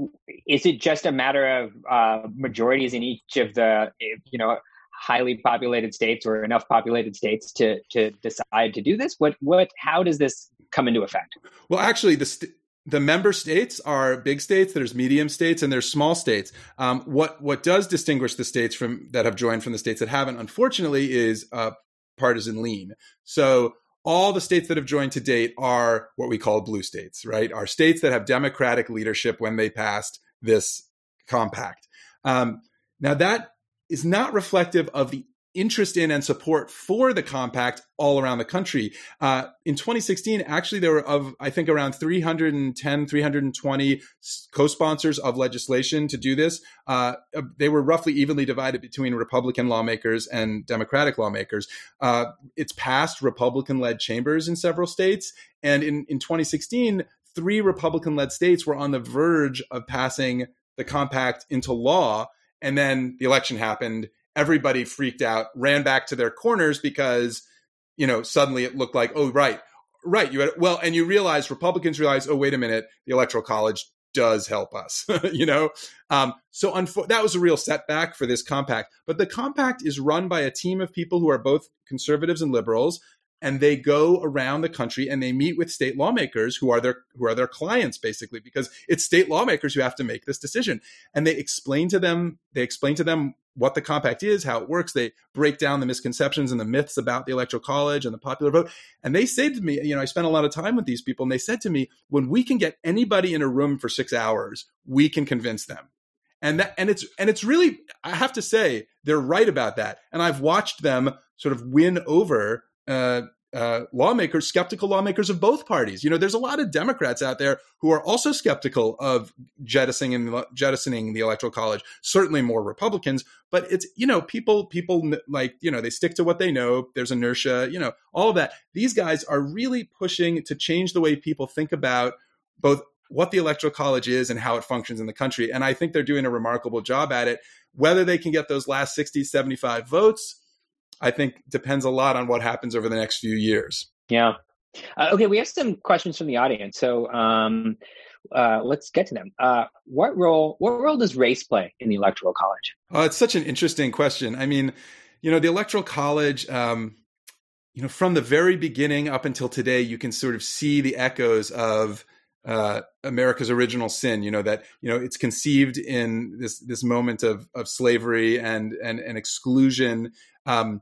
is it just a matter of uh, majorities in each of the you know highly populated states or enough populated states to to decide to do this? What what how does this come into effect? Well, actually, the st- the member states are big states. There's medium states and there's small states. Um, what what does distinguish the states from that have joined from the states that haven't, unfortunately, is uh, partisan lean. So all the states that have joined to date are what we call blue states, right? Are states that have democratic leadership when they passed this compact. Um, now that is not reflective of the interest in and support for the compact all around the country. Uh, in 2016, actually, there were of I think around 310, 320 co-sponsors of legislation to do this. Uh, uh, they were roughly evenly divided between Republican lawmakers and Democratic lawmakers. Uh, it's passed Republican-led chambers in several states, and in in 2016, three Republican-led states were on the verge of passing the compact into law. And then the election happened everybody freaked out, ran back to their corners because, you know, suddenly it looked like, oh, right, right. You had, well, and you realize Republicans realize, oh, wait a minute, the Electoral College does help us, you know? Um, so unfo- that was a real setback for this compact. But the compact is run by a team of people who are both conservatives and liberals and they go around the country and they meet with state lawmakers who are their who are their clients basically because it's state lawmakers who have to make this decision. And they explain to them they explain to them what the compact is how it works. They break down the misconceptions and the myths about the electoral college and the popular vote. And they say to me you know i spent a lot of time with these people and they said to me when we can get anybody in a room for 6 hours we can convince them. And that and it's and it's really i have to say they're right about that. And i've watched them sort of win over uh, uh, lawmakers, skeptical lawmakers of both parties. You know, there's a lot of Democrats out there who are also skeptical of jettisoning jettisoning the electoral college. Certainly more Republicans, but it's you know people people like you know they stick to what they know. There's inertia, you know, all of that. These guys are really pushing to change the way people think about both what the electoral college is and how it functions in the country. And I think they're doing a remarkable job at it. Whether they can get those last 60, 75 votes I think depends a lot on what happens over the next few years. Yeah. Uh, okay, we have some questions from the audience, so um, uh, let's get to them. Uh, what role what role does race play in the electoral college? Oh, it's such an interesting question. I mean, you know, the electoral college. Um, you know, from the very beginning up until today, you can sort of see the echoes of uh, America's original sin. You know that you know it's conceived in this this moment of of slavery and and, and exclusion. Um,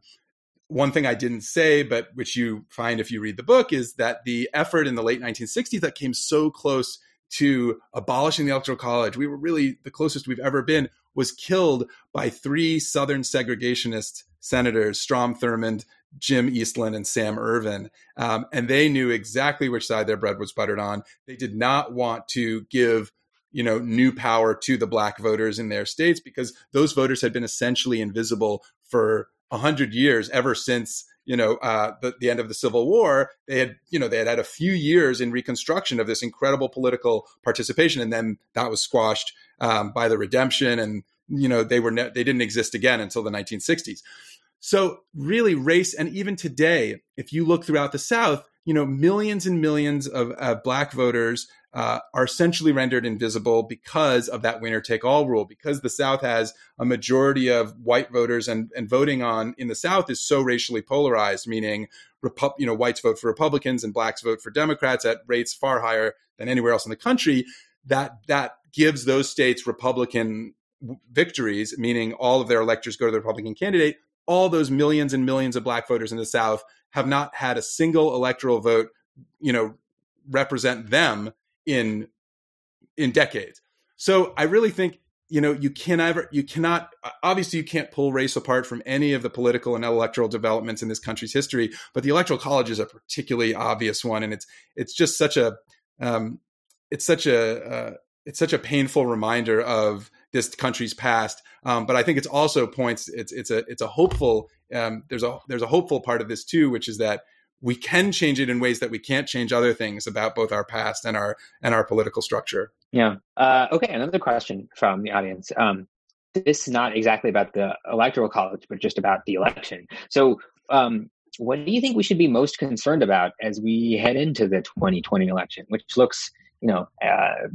one thing I didn't say, but which you find if you read the book, is that the effort in the late 1960s that came so close to abolishing the electoral college, we were really the closest we've ever been, was killed by three Southern segregationist senators, Strom Thurmond, Jim Eastland and Sam Ervin, Um, and they knew exactly which side their bread was buttered on. They did not want to give you know new power to the black voters in their states because those voters had been essentially invisible for a hundred years ever since you know uh, the, the end of the civil war they had you know they had had a few years in reconstruction of this incredible political participation and then that was squashed um, by the redemption and you know they were ne- they didn't exist again until the 1960s so really race and even today, if you look throughout the South, you know, millions and millions of uh, black voters uh, are essentially rendered invisible because of that winner take all rule, because the South has a majority of white voters and, and voting on in the South is so racially polarized, meaning, Repu- you know, whites vote for Republicans and blacks vote for Democrats at rates far higher than anywhere else in the country. That, that gives those states Republican victories, meaning all of their electors go to the Republican candidate, all those millions and millions of black voters in the South have not had a single electoral vote, you know, represent them in in decades. So I really think you know you can ever you cannot obviously you can't pull race apart from any of the political and electoral developments in this country's history but the electoral college is a particularly obvious one and it's it's just such a um, it's such a uh, it's such a painful reminder of this country's past. Um, but I think it's also points it's it's a it's a hopeful um, there's a there's a hopeful part of this too, which is that we can change it in ways that we can't change other things about both our past and our and our political structure. Yeah. Uh, okay. Another question from the audience. Um, this is not exactly about the electoral college, but just about the election. So, um, what do you think we should be most concerned about as we head into the 2020 election, which looks, you know, uh,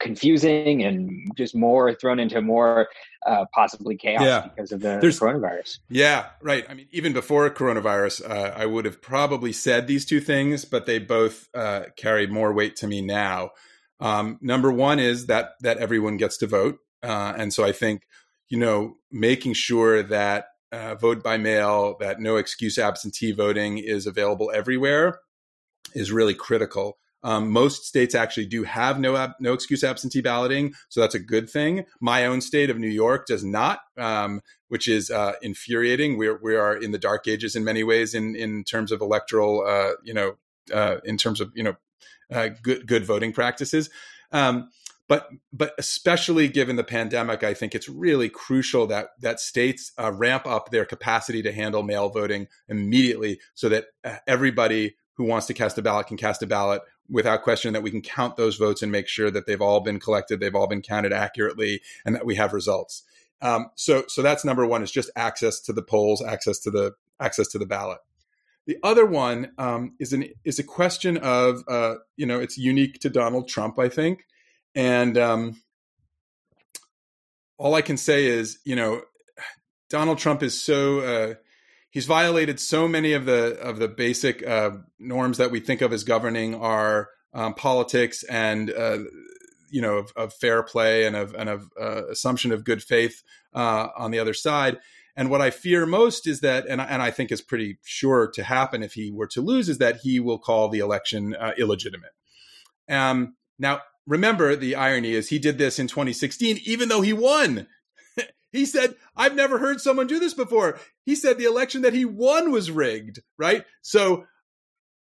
confusing and just more thrown into more uh, possibly chaos yeah. because of the There's, coronavirus. Yeah, right. I mean, even before coronavirus, uh, I would have probably said these two things, but they both uh, carry more weight to me now. Um, number one is that that everyone gets to vote, uh, and so I think you know making sure that uh, vote by mail, that no excuse absentee voting is available everywhere, is really critical. Um, most states actually do have no ab- no excuse absentee balloting, so that's a good thing. My own state of New York does not, um, which is uh, infuriating. We we are in the dark ages in many ways in in terms of electoral, uh, you know, uh, in terms of you know, uh, good good voting practices. Um, but but especially given the pandemic, I think it's really crucial that that states uh, ramp up their capacity to handle mail voting immediately, so that uh, everybody who wants to cast a ballot can cast a ballot without question. That we can count those votes and make sure that they've all been collected, they've all been counted accurately, and that we have results. Um, so so that's number one is just access to the polls, access to the access to the ballot. The other one um, is an is a question of uh, you know it's unique to Donald Trump, I think and um, all I can say is, you know, Donald Trump is so uh, he's violated so many of the of the basic uh, norms that we think of as governing our um, politics and uh, you know of, of, fair play and of and of uh, assumption of good faith uh, on the other side. And what I fear most is that, and, and I think is pretty sure to happen if he were to lose, is that he will call the election uh, illegitimate. Um, now, remember the irony is he did this in 2016 even though he won he said i've never heard someone do this before. He said the election that he won was rigged right? So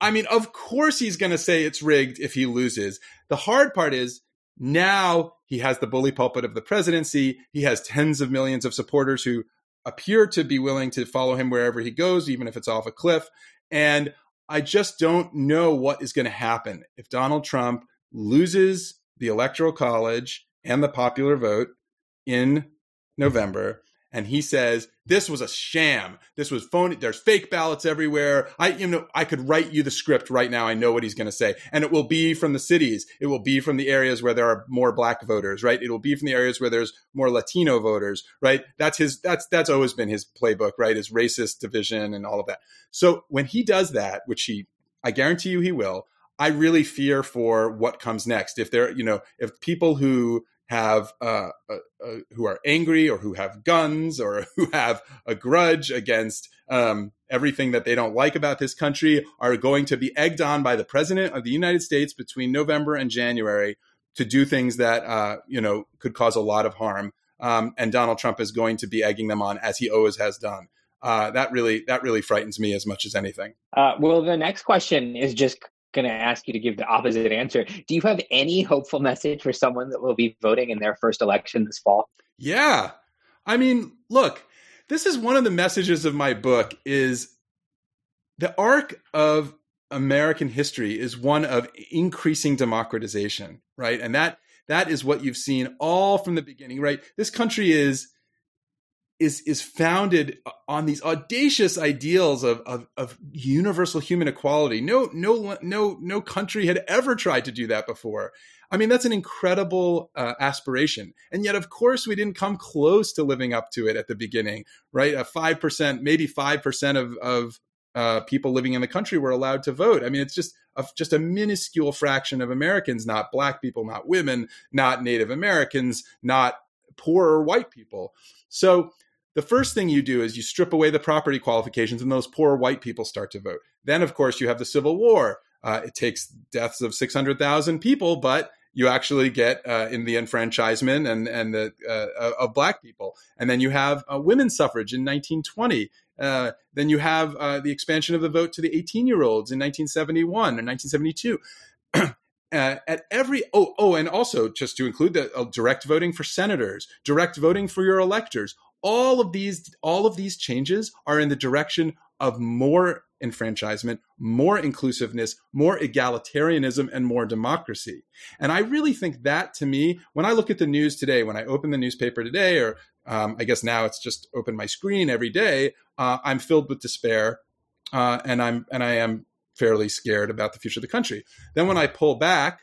i mean of course he's going to say it's rigged if he loses. The hard part is now he has the bully pulpit of the presidency. He has tens of millions of supporters who appear to be willing to follow him wherever he goes even if it's off a cliff. And i just don't know what is going to happen if donald trump loses the electoral college and the popular vote in November and he says this was a sham. This was phony. There's fake ballots everywhere. I you know i could write you the script right now. I know what he's going to say. And it will be from the cities. It will be from the areas where there are more black voters right? It will be from the areas where there's more latino voters right? That's his that's that's always been his playbook right? His racist division and all of that. So when he does that which he i guarantee you he will I really fear for what comes next. If there, you know, if people who have uh, uh, uh, who are angry or who have guns or who have a grudge against um, everything that they don't like about this country are going to be egged on by the president of the United States between November and January to do things that uh, you know could cause a lot of harm. Um, and Donald Trump is going to be egging them on as he always has done. Uh, that really that really frightens me as much as anything. Well, the next question is just going to ask you to give the opposite answer. Do you have any hopeful message for someone that will be voting in their first election this fall? Yeah. I mean, look, this is one of the messages of my book is the arc of American history is one of increasing democratization, right? And that that is what you've seen all from the beginning, right? This country is is is founded on these audacious ideals of, of, of universal human equality. No no no no country had ever tried to do that before. I mean, that's an incredible uh, aspiration, and yet, of course, we didn't come close to living up to it at the beginning. Right, a five percent, maybe five percent of of uh, people living in the country were allowed to vote. I mean, it's just a, just a minuscule fraction of Americans, not black people, not women, not Native Americans, not poorer white people. So the first thing you do is you strip away the property qualifications and those poor white people start to vote. Then, of course, you have the Civil War. Uh, it takes deaths of 600,000 people, but you actually get uh, in the enfranchisement and, and the, uh, of black people. And then you have uh, women's suffrage in 1920. Uh, then you have uh, the expansion of the vote to the 18 year olds in 1971 and 1972. Uh, at every oh oh and also just to include the uh, direct voting for senators direct voting for your electors all of these all of these changes are in the direction of more enfranchisement, more inclusiveness, more egalitarianism, and more democracy. And I really think that to me, when I look at the news today, when I open the newspaper today, or um, I guess now it's just open my screen every day, uh, I'm filled with despair, uh, and I'm and I am fairly scared about the future of the country. Then when I pull back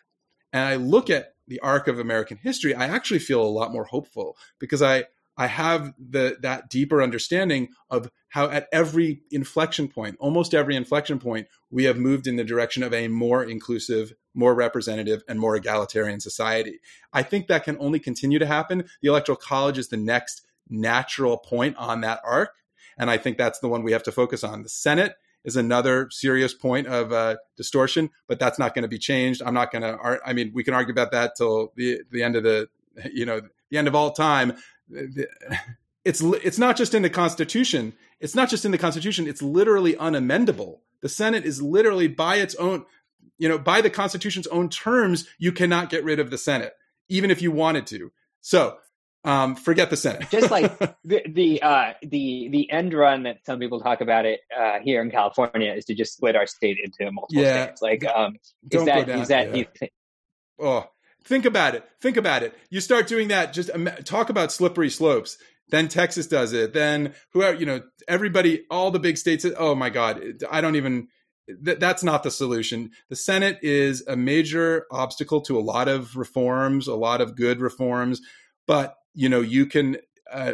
and I look at the arc of American history, I actually feel a lot more hopeful because I I have the that deeper understanding of how at every inflection point, almost every inflection point, we have moved in the direction of a more inclusive, more representative, and more egalitarian society. I think that can only continue to happen. The Electoral College is the next natural point on that arc. And I think that's the one we have to focus on. The Senate is another serious point of uh, distortion, but that's not going to be changed. I'm not going to. I mean, we can argue about that till the the end of the you know the end of all time. It's it's not just in the Constitution. It's not just in the Constitution. It's literally unamendable. The Senate is literally by its own, you know, by the Constitution's own terms, you cannot get rid of the Senate, even if you wanted to. So um, forget the Senate. Just like the the uh, the the end run that some people talk about it uh, here in California is to just split our state into multiple yeah. states. Like, um, is that down, is that? Yeah. Th- oh, think about it. Think about it. You start doing that. Just talk about slippery slopes. Then Texas does it. Then whoever you know, everybody, all the big states. Oh my God, I don't even. Th- that's not the solution. The Senate is a major obstacle to a lot of reforms, a lot of good reforms, but you know you can uh,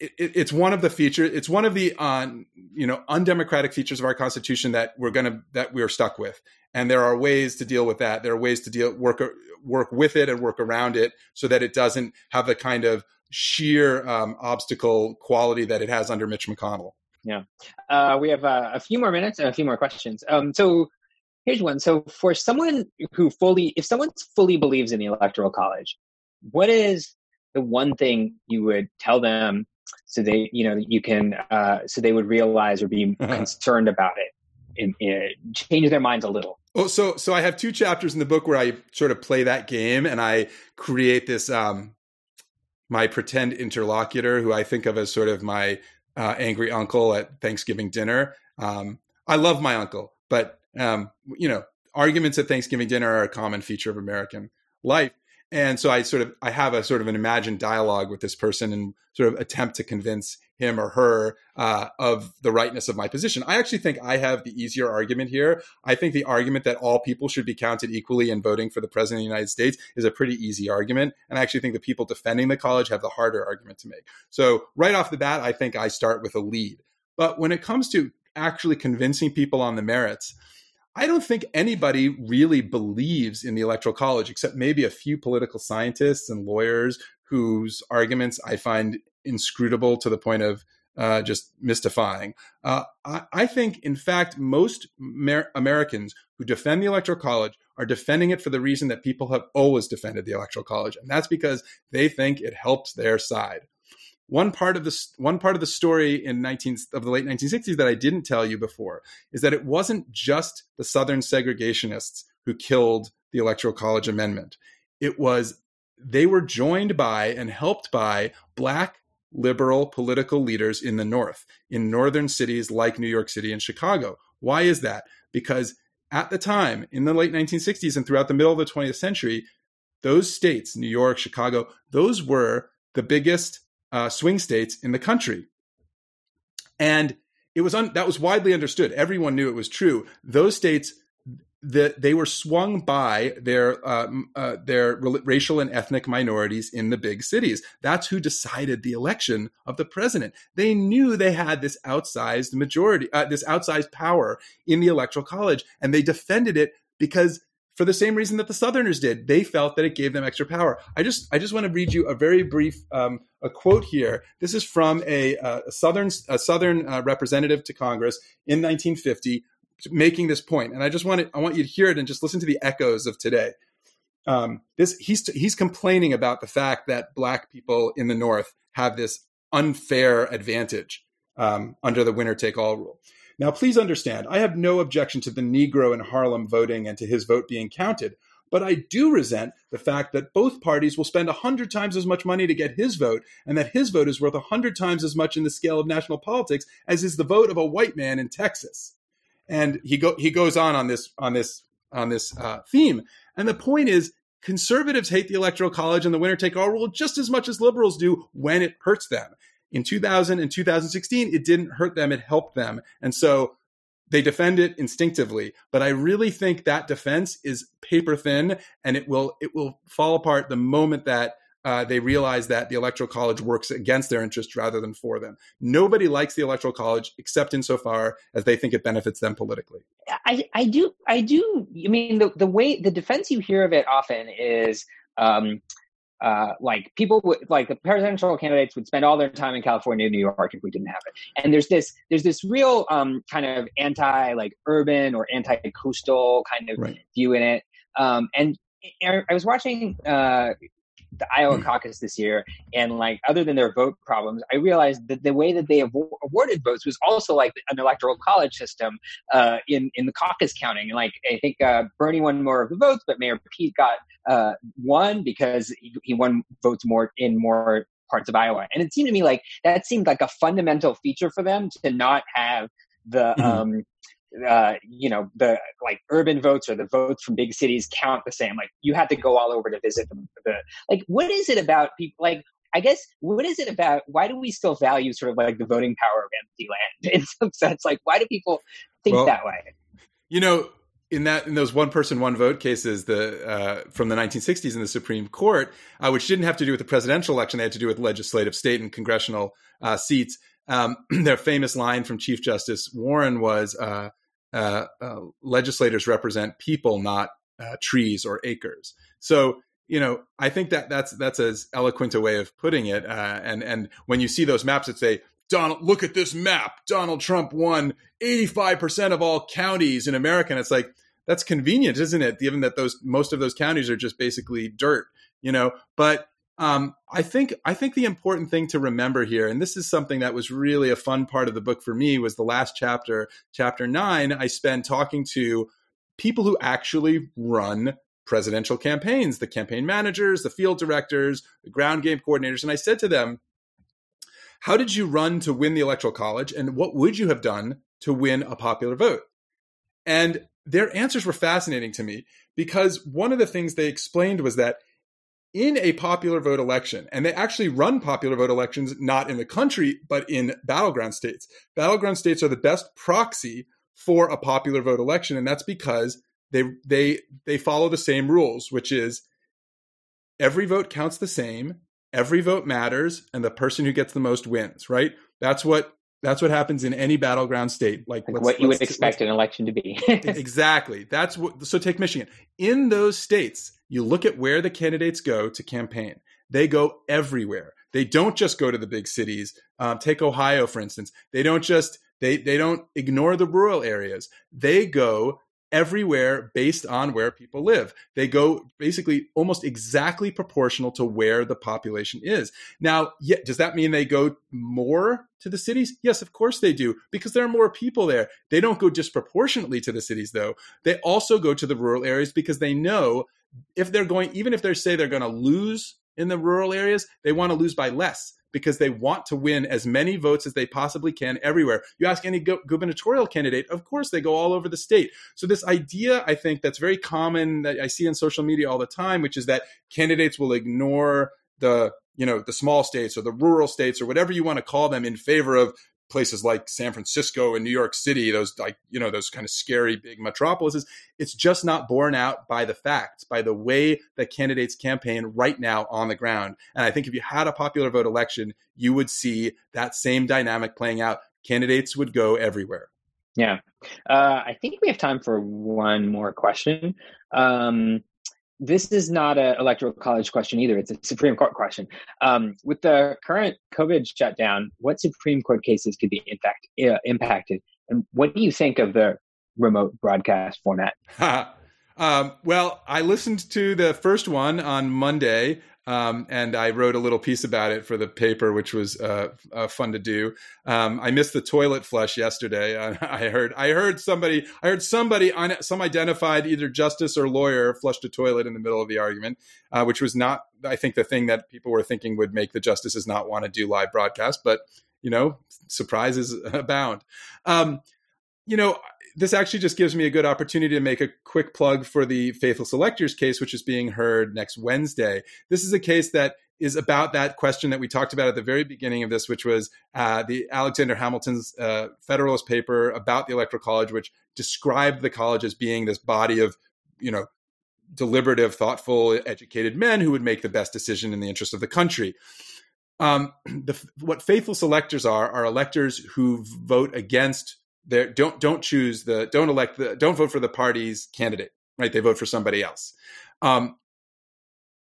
it, it's one of the features it's one of the uh, you know undemocratic features of our constitution that we're to that we're stuck with. And there are ways to deal with that. There are ways to deal work work with it and work around it so that it doesn't have the kind of sheer um, obstacle quality that it has under Mitch McConnell. Yeah. Uh, we have uh, a few more minutes and a few more questions. Um, so here's one. So for someone who fully if someone fully believes in the electoral college what is the one thing you would tell them so they you know you can uh, so they would realize or be uh-huh. concerned about it and, and change their minds a little? Oh so so i have two chapters in the book where i sort of play that game and i create this um my pretend interlocutor who i think of as sort of my uh, angry uncle at thanksgiving dinner. Um i love my uncle but um you know arguments at thanksgiving dinner are a common feature of american life and so i sort of i have a sort of an imagined dialogue with this person and sort of attempt to convince him or her uh, of the rightness of my position. I actually think i have the easier argument here. I think the argument that all people should be counted equally in voting for the president of the united states is a pretty easy argument. And i actually think the people defending the college have the harder argument to make. So right off the bat i think i start with a lead. But when it comes to actually convincing people on the merits I don't think anybody really believes in the Electoral College, except maybe a few political scientists and lawyers whose arguments I find inscrutable to the point of uh, just mystifying. Uh, I, I, think, in fact, most Mer- Americans who defend the Electoral College are defending it for the reason that people have always defended the Electoral College, and that's because they think it helps their side one part of the one part of the story in 19 of the late 1960s that I didn't tell you before is that it wasn't just the Southern segregationists who killed the Electoral College Amendment. It was they were joined by and helped by black liberal political leaders in the North, in northern cities like New York City and Chicago. Why is that? Because at the time, in the late 1960s and throughout the middle of the 20th century, those states, New York, Chicago, those were the biggest uh, swing states in the country. And it was un- that was widely understood. Everyone knew it was true. Those states that they were swung by their uh, uh, their racial and ethnic minorities in the big cities. That's who decided the election of the president. They knew they had this outsized majority, uh, this outsized power in the electoral college, and they defended it because for the same reason that the Southerners did. They felt that it gave them extra power. I just I just want to read you a very brief um, a quote here. This is from a, uh, a Southern a Southern uh, representative to Congress in 1950 making this point, and I just want to, I want you to hear it and just listen to the echoes of today. Um, this he's he's complaining about the fact that black people in the North have this unfair advantage um, under the winner take all rule. Now, please understand, I have no objection to the Negro in Harlem voting and to his vote being counted, but I do resent the fact that both parties will spend 100 times as much money to get his vote, and that his vote is worth 100 times as much in the scale of national politics as is the vote of a white man in Texas. And he, go, he goes on on this, on this, on this uh, theme. And the point is, conservatives hate the electoral college and the winner take all rule just as much as liberals do when it hurts them in 2000 and 2016, it didn't hurt them, it helped them. And so they defend it instinctively, but I really think that defense is paper thin and it will it will fall apart the moment that uh, they realize that the electoral college works against their interests rather than for them. Nobody likes the electoral college except insofar as they think it benefits them politically. I, I do I do I mean the the way the defense you hear of it often is um, uh, like people would like the presidential candidates would spend all their time in California, New York if we didn't have it. And there's this there's this real um, kind of anti like urban or anti coastal kind of right. view in it. Um, and I was watching uh, the Iowa mm. caucus this year, and like other than their vote problems, I realized that the way that they awarded votes was also like an electoral college system uh, in in the caucus counting. And like I think uh, Bernie won more of the votes, but Mayor Pete got uh, one because he, he won votes more in more parts of Iowa. And it seemed to me like that seemed like a fundamental feature for them to not have the mm-hmm. um, uh, you know, the like urban votes or the votes from big cities count the same. Like you had to go all over to visit the, the like. What is it about people? Like, I guess what is it about? Why do we still value sort of like the voting power of empty land in some sense? Like, why do people think well, that way? You know, in that in those one person one vote cases the uh, from the 1960s in the Supreme Court, uh, which didn't have to do with the presidential election, they had to do with legislative, state, and congressional uh, seats. Um, their famous line from Chief Justice Warren was, uh, uh, legislators represent people, not uh, trees or acres. So you know, I think that that's that's as eloquent a way of putting it. Uh, and and when you see those maps that say Donald, look at this map. Donald Trump won 85% of all counties in America. And it's like, that's convenient, isn't it? Given that those most of those counties are just basically dirt, you know. But um, I think I think the important thing to remember here, and this is something that was really a fun part of the book for me, was the last chapter, chapter nine. I spent talking to people who actually run presidential campaigns, the campaign managers, the field directors, the ground game coordinators, and I said to them, "How did you run to win the electoral college, and what would you have done to win a popular vote?" And their answers were fascinating to me because one of the things they explained was that in a popular vote election, and they actually run popular vote elections not in the country, but in battleground states. Battleground states are the best proxy for a popular vote election, and that's because they they they follow the same rules, which is every vote counts the same, every vote matters, and the person who gets the most wins. Right? That's what that's what happens in any battleground state. Like, like what you would expect an election to be. exactly. That's what. So take Michigan. In those states, you look at where the candidates go to campaign. They go everywhere. They don't just go to the big cities. Um, take Ohio, for instance. They don't just they they don't ignore the rural areas. They go everywhere based on where people live. They go basically almost exactly proportional to where the population is. Now, yeah, does that mean they go more to the cities? Yes, of course they do, because there are more people there. They don't go disproportionately to the cities, though. They also go to the rural areas because they know if they're going, even if they say they're going to lose in the rural areas, they want to lose by less because they want to win as many votes as they possibly can everywhere. You ask any gubernatorial candidate, of course, they go all over the state. So, this idea, I think, that's very common that I see in social media all the time, which is that candidates will ignore the you know the small states or the rural states or whatever you want to call them in favor of places like San Francisco and New York City, those like, you know, those kind of scary big metropolises, it's just not borne out by the facts, by the way that candidates campaign right now on the ground. And I think if you had a popular vote election, you would see that same dynamic playing out. Candidates would go everywhere. Yeah. Uh, I think we have time for one more question. Um, this is not an electoral college question either. It's a Supreme Court question. Um, with the current COVID shutdown, what Supreme Court cases could be in fact uh, impacted, and what do you think of the remote broadcast format? um, well, I listened to the first one on Monday. Um, and I wrote a little piece about it for the paper, which was uh, uh, fun to do. Um, I missed the toilet flush yesterday. I, I, heard I heard somebody I heard somebody some identified either justice or lawyer flushed a toilet in the middle of the argument, uh, which was not I think the thing that people were thinking would make the justices not want to do live broadcast, but you know surprises abound. Um, you know this actually just gives me a good opportunity to make a quick plug for the Faithful Electors case, which is being heard next Wednesday. This is a case that is about that question that we talked about at the very beginning of this, which was uh, the Alexander Hamilton's uh, Federalist paper about the Electoral College, which described the college as being this body of, you know, deliberative, thoughtful, educated men who would make the best decision in the interest of the country. Um, the, what faithful electors are are electors who vote against they don't don't choose the don't elect the don't vote for the party's candidate right? They vote for somebody else. Um,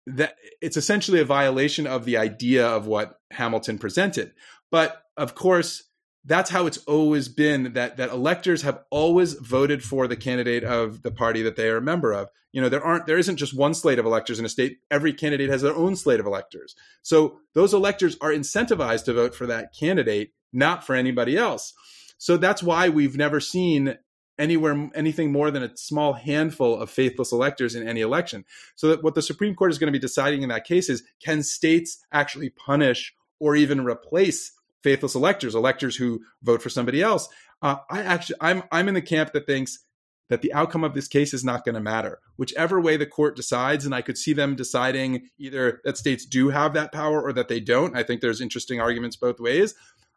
that it's essentially a violation of the idea of what Hamilton presented. But of course, that's how it's always been that that electors have always voted for the candidate of the party that they are a member of. You know there aren't there isn't just one slate of electors in a state. Every candidate has their own slate of electors. So those electors are incentivized to vote for that candidate not for anybody else so that's why we've never seen anywhere anything more than a small handful of faithless electors in any election so that what the supreme court is going to be deciding in that case is can states actually punish or even replace faithless electors, electors who vote for somebody else. Uh, I actually, I'm I'm in the camp that thinks that the outcome of this case is not going to matter. Whichever way the court decides, and I could see them deciding either that states do have that power or that they don't. I think there's interesting arguments both ways.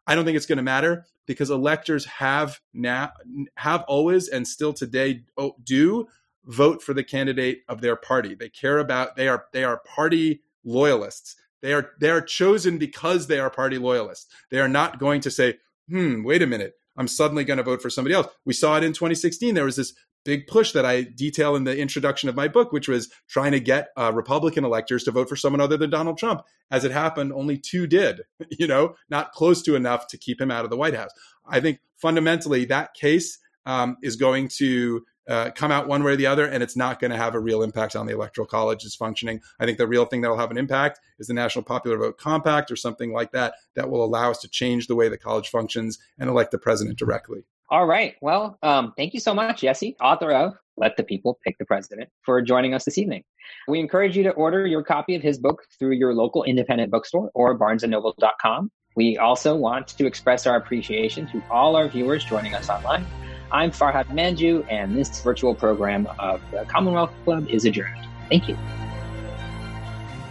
I don't think it's going to matter because electors have now have always and still today do vote for the candidate of their party. They care about they are they are party loyalists. They are they are chosen because they are party loyalists. They are not going to say, "Hmm, wait a minute, I'm suddenly going to vote for somebody else." We saw it in 2016. There was this big push that I detail in the introduction of my book, which was trying to get uh, Republican electors to vote for someone other than Donald Trump. As it happened, only two did. You know, not close to enough to keep him out of the White House. I think fundamentally that case um, is going to uh, come out one way or the other, and it's not going to have a real impact on the electoral college's functioning. I think the real thing that will have an impact is the National Popular Vote Compact or something like that that will allow us to change the way the college functions and elect the president directly. All right. Well, um, thank you so much, Jesse, author of Let the People Pick the President, for joining us this evening. We encourage you to order your copy of his book through your local independent bookstore or barnesandnoble.com. We also want to express our appreciation to all our viewers joining us online I'm Farhad Manjoo, and this virtual program of the Commonwealth Club is adjourned. Thank you.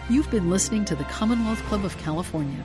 You've been listening to the Commonwealth Club of California.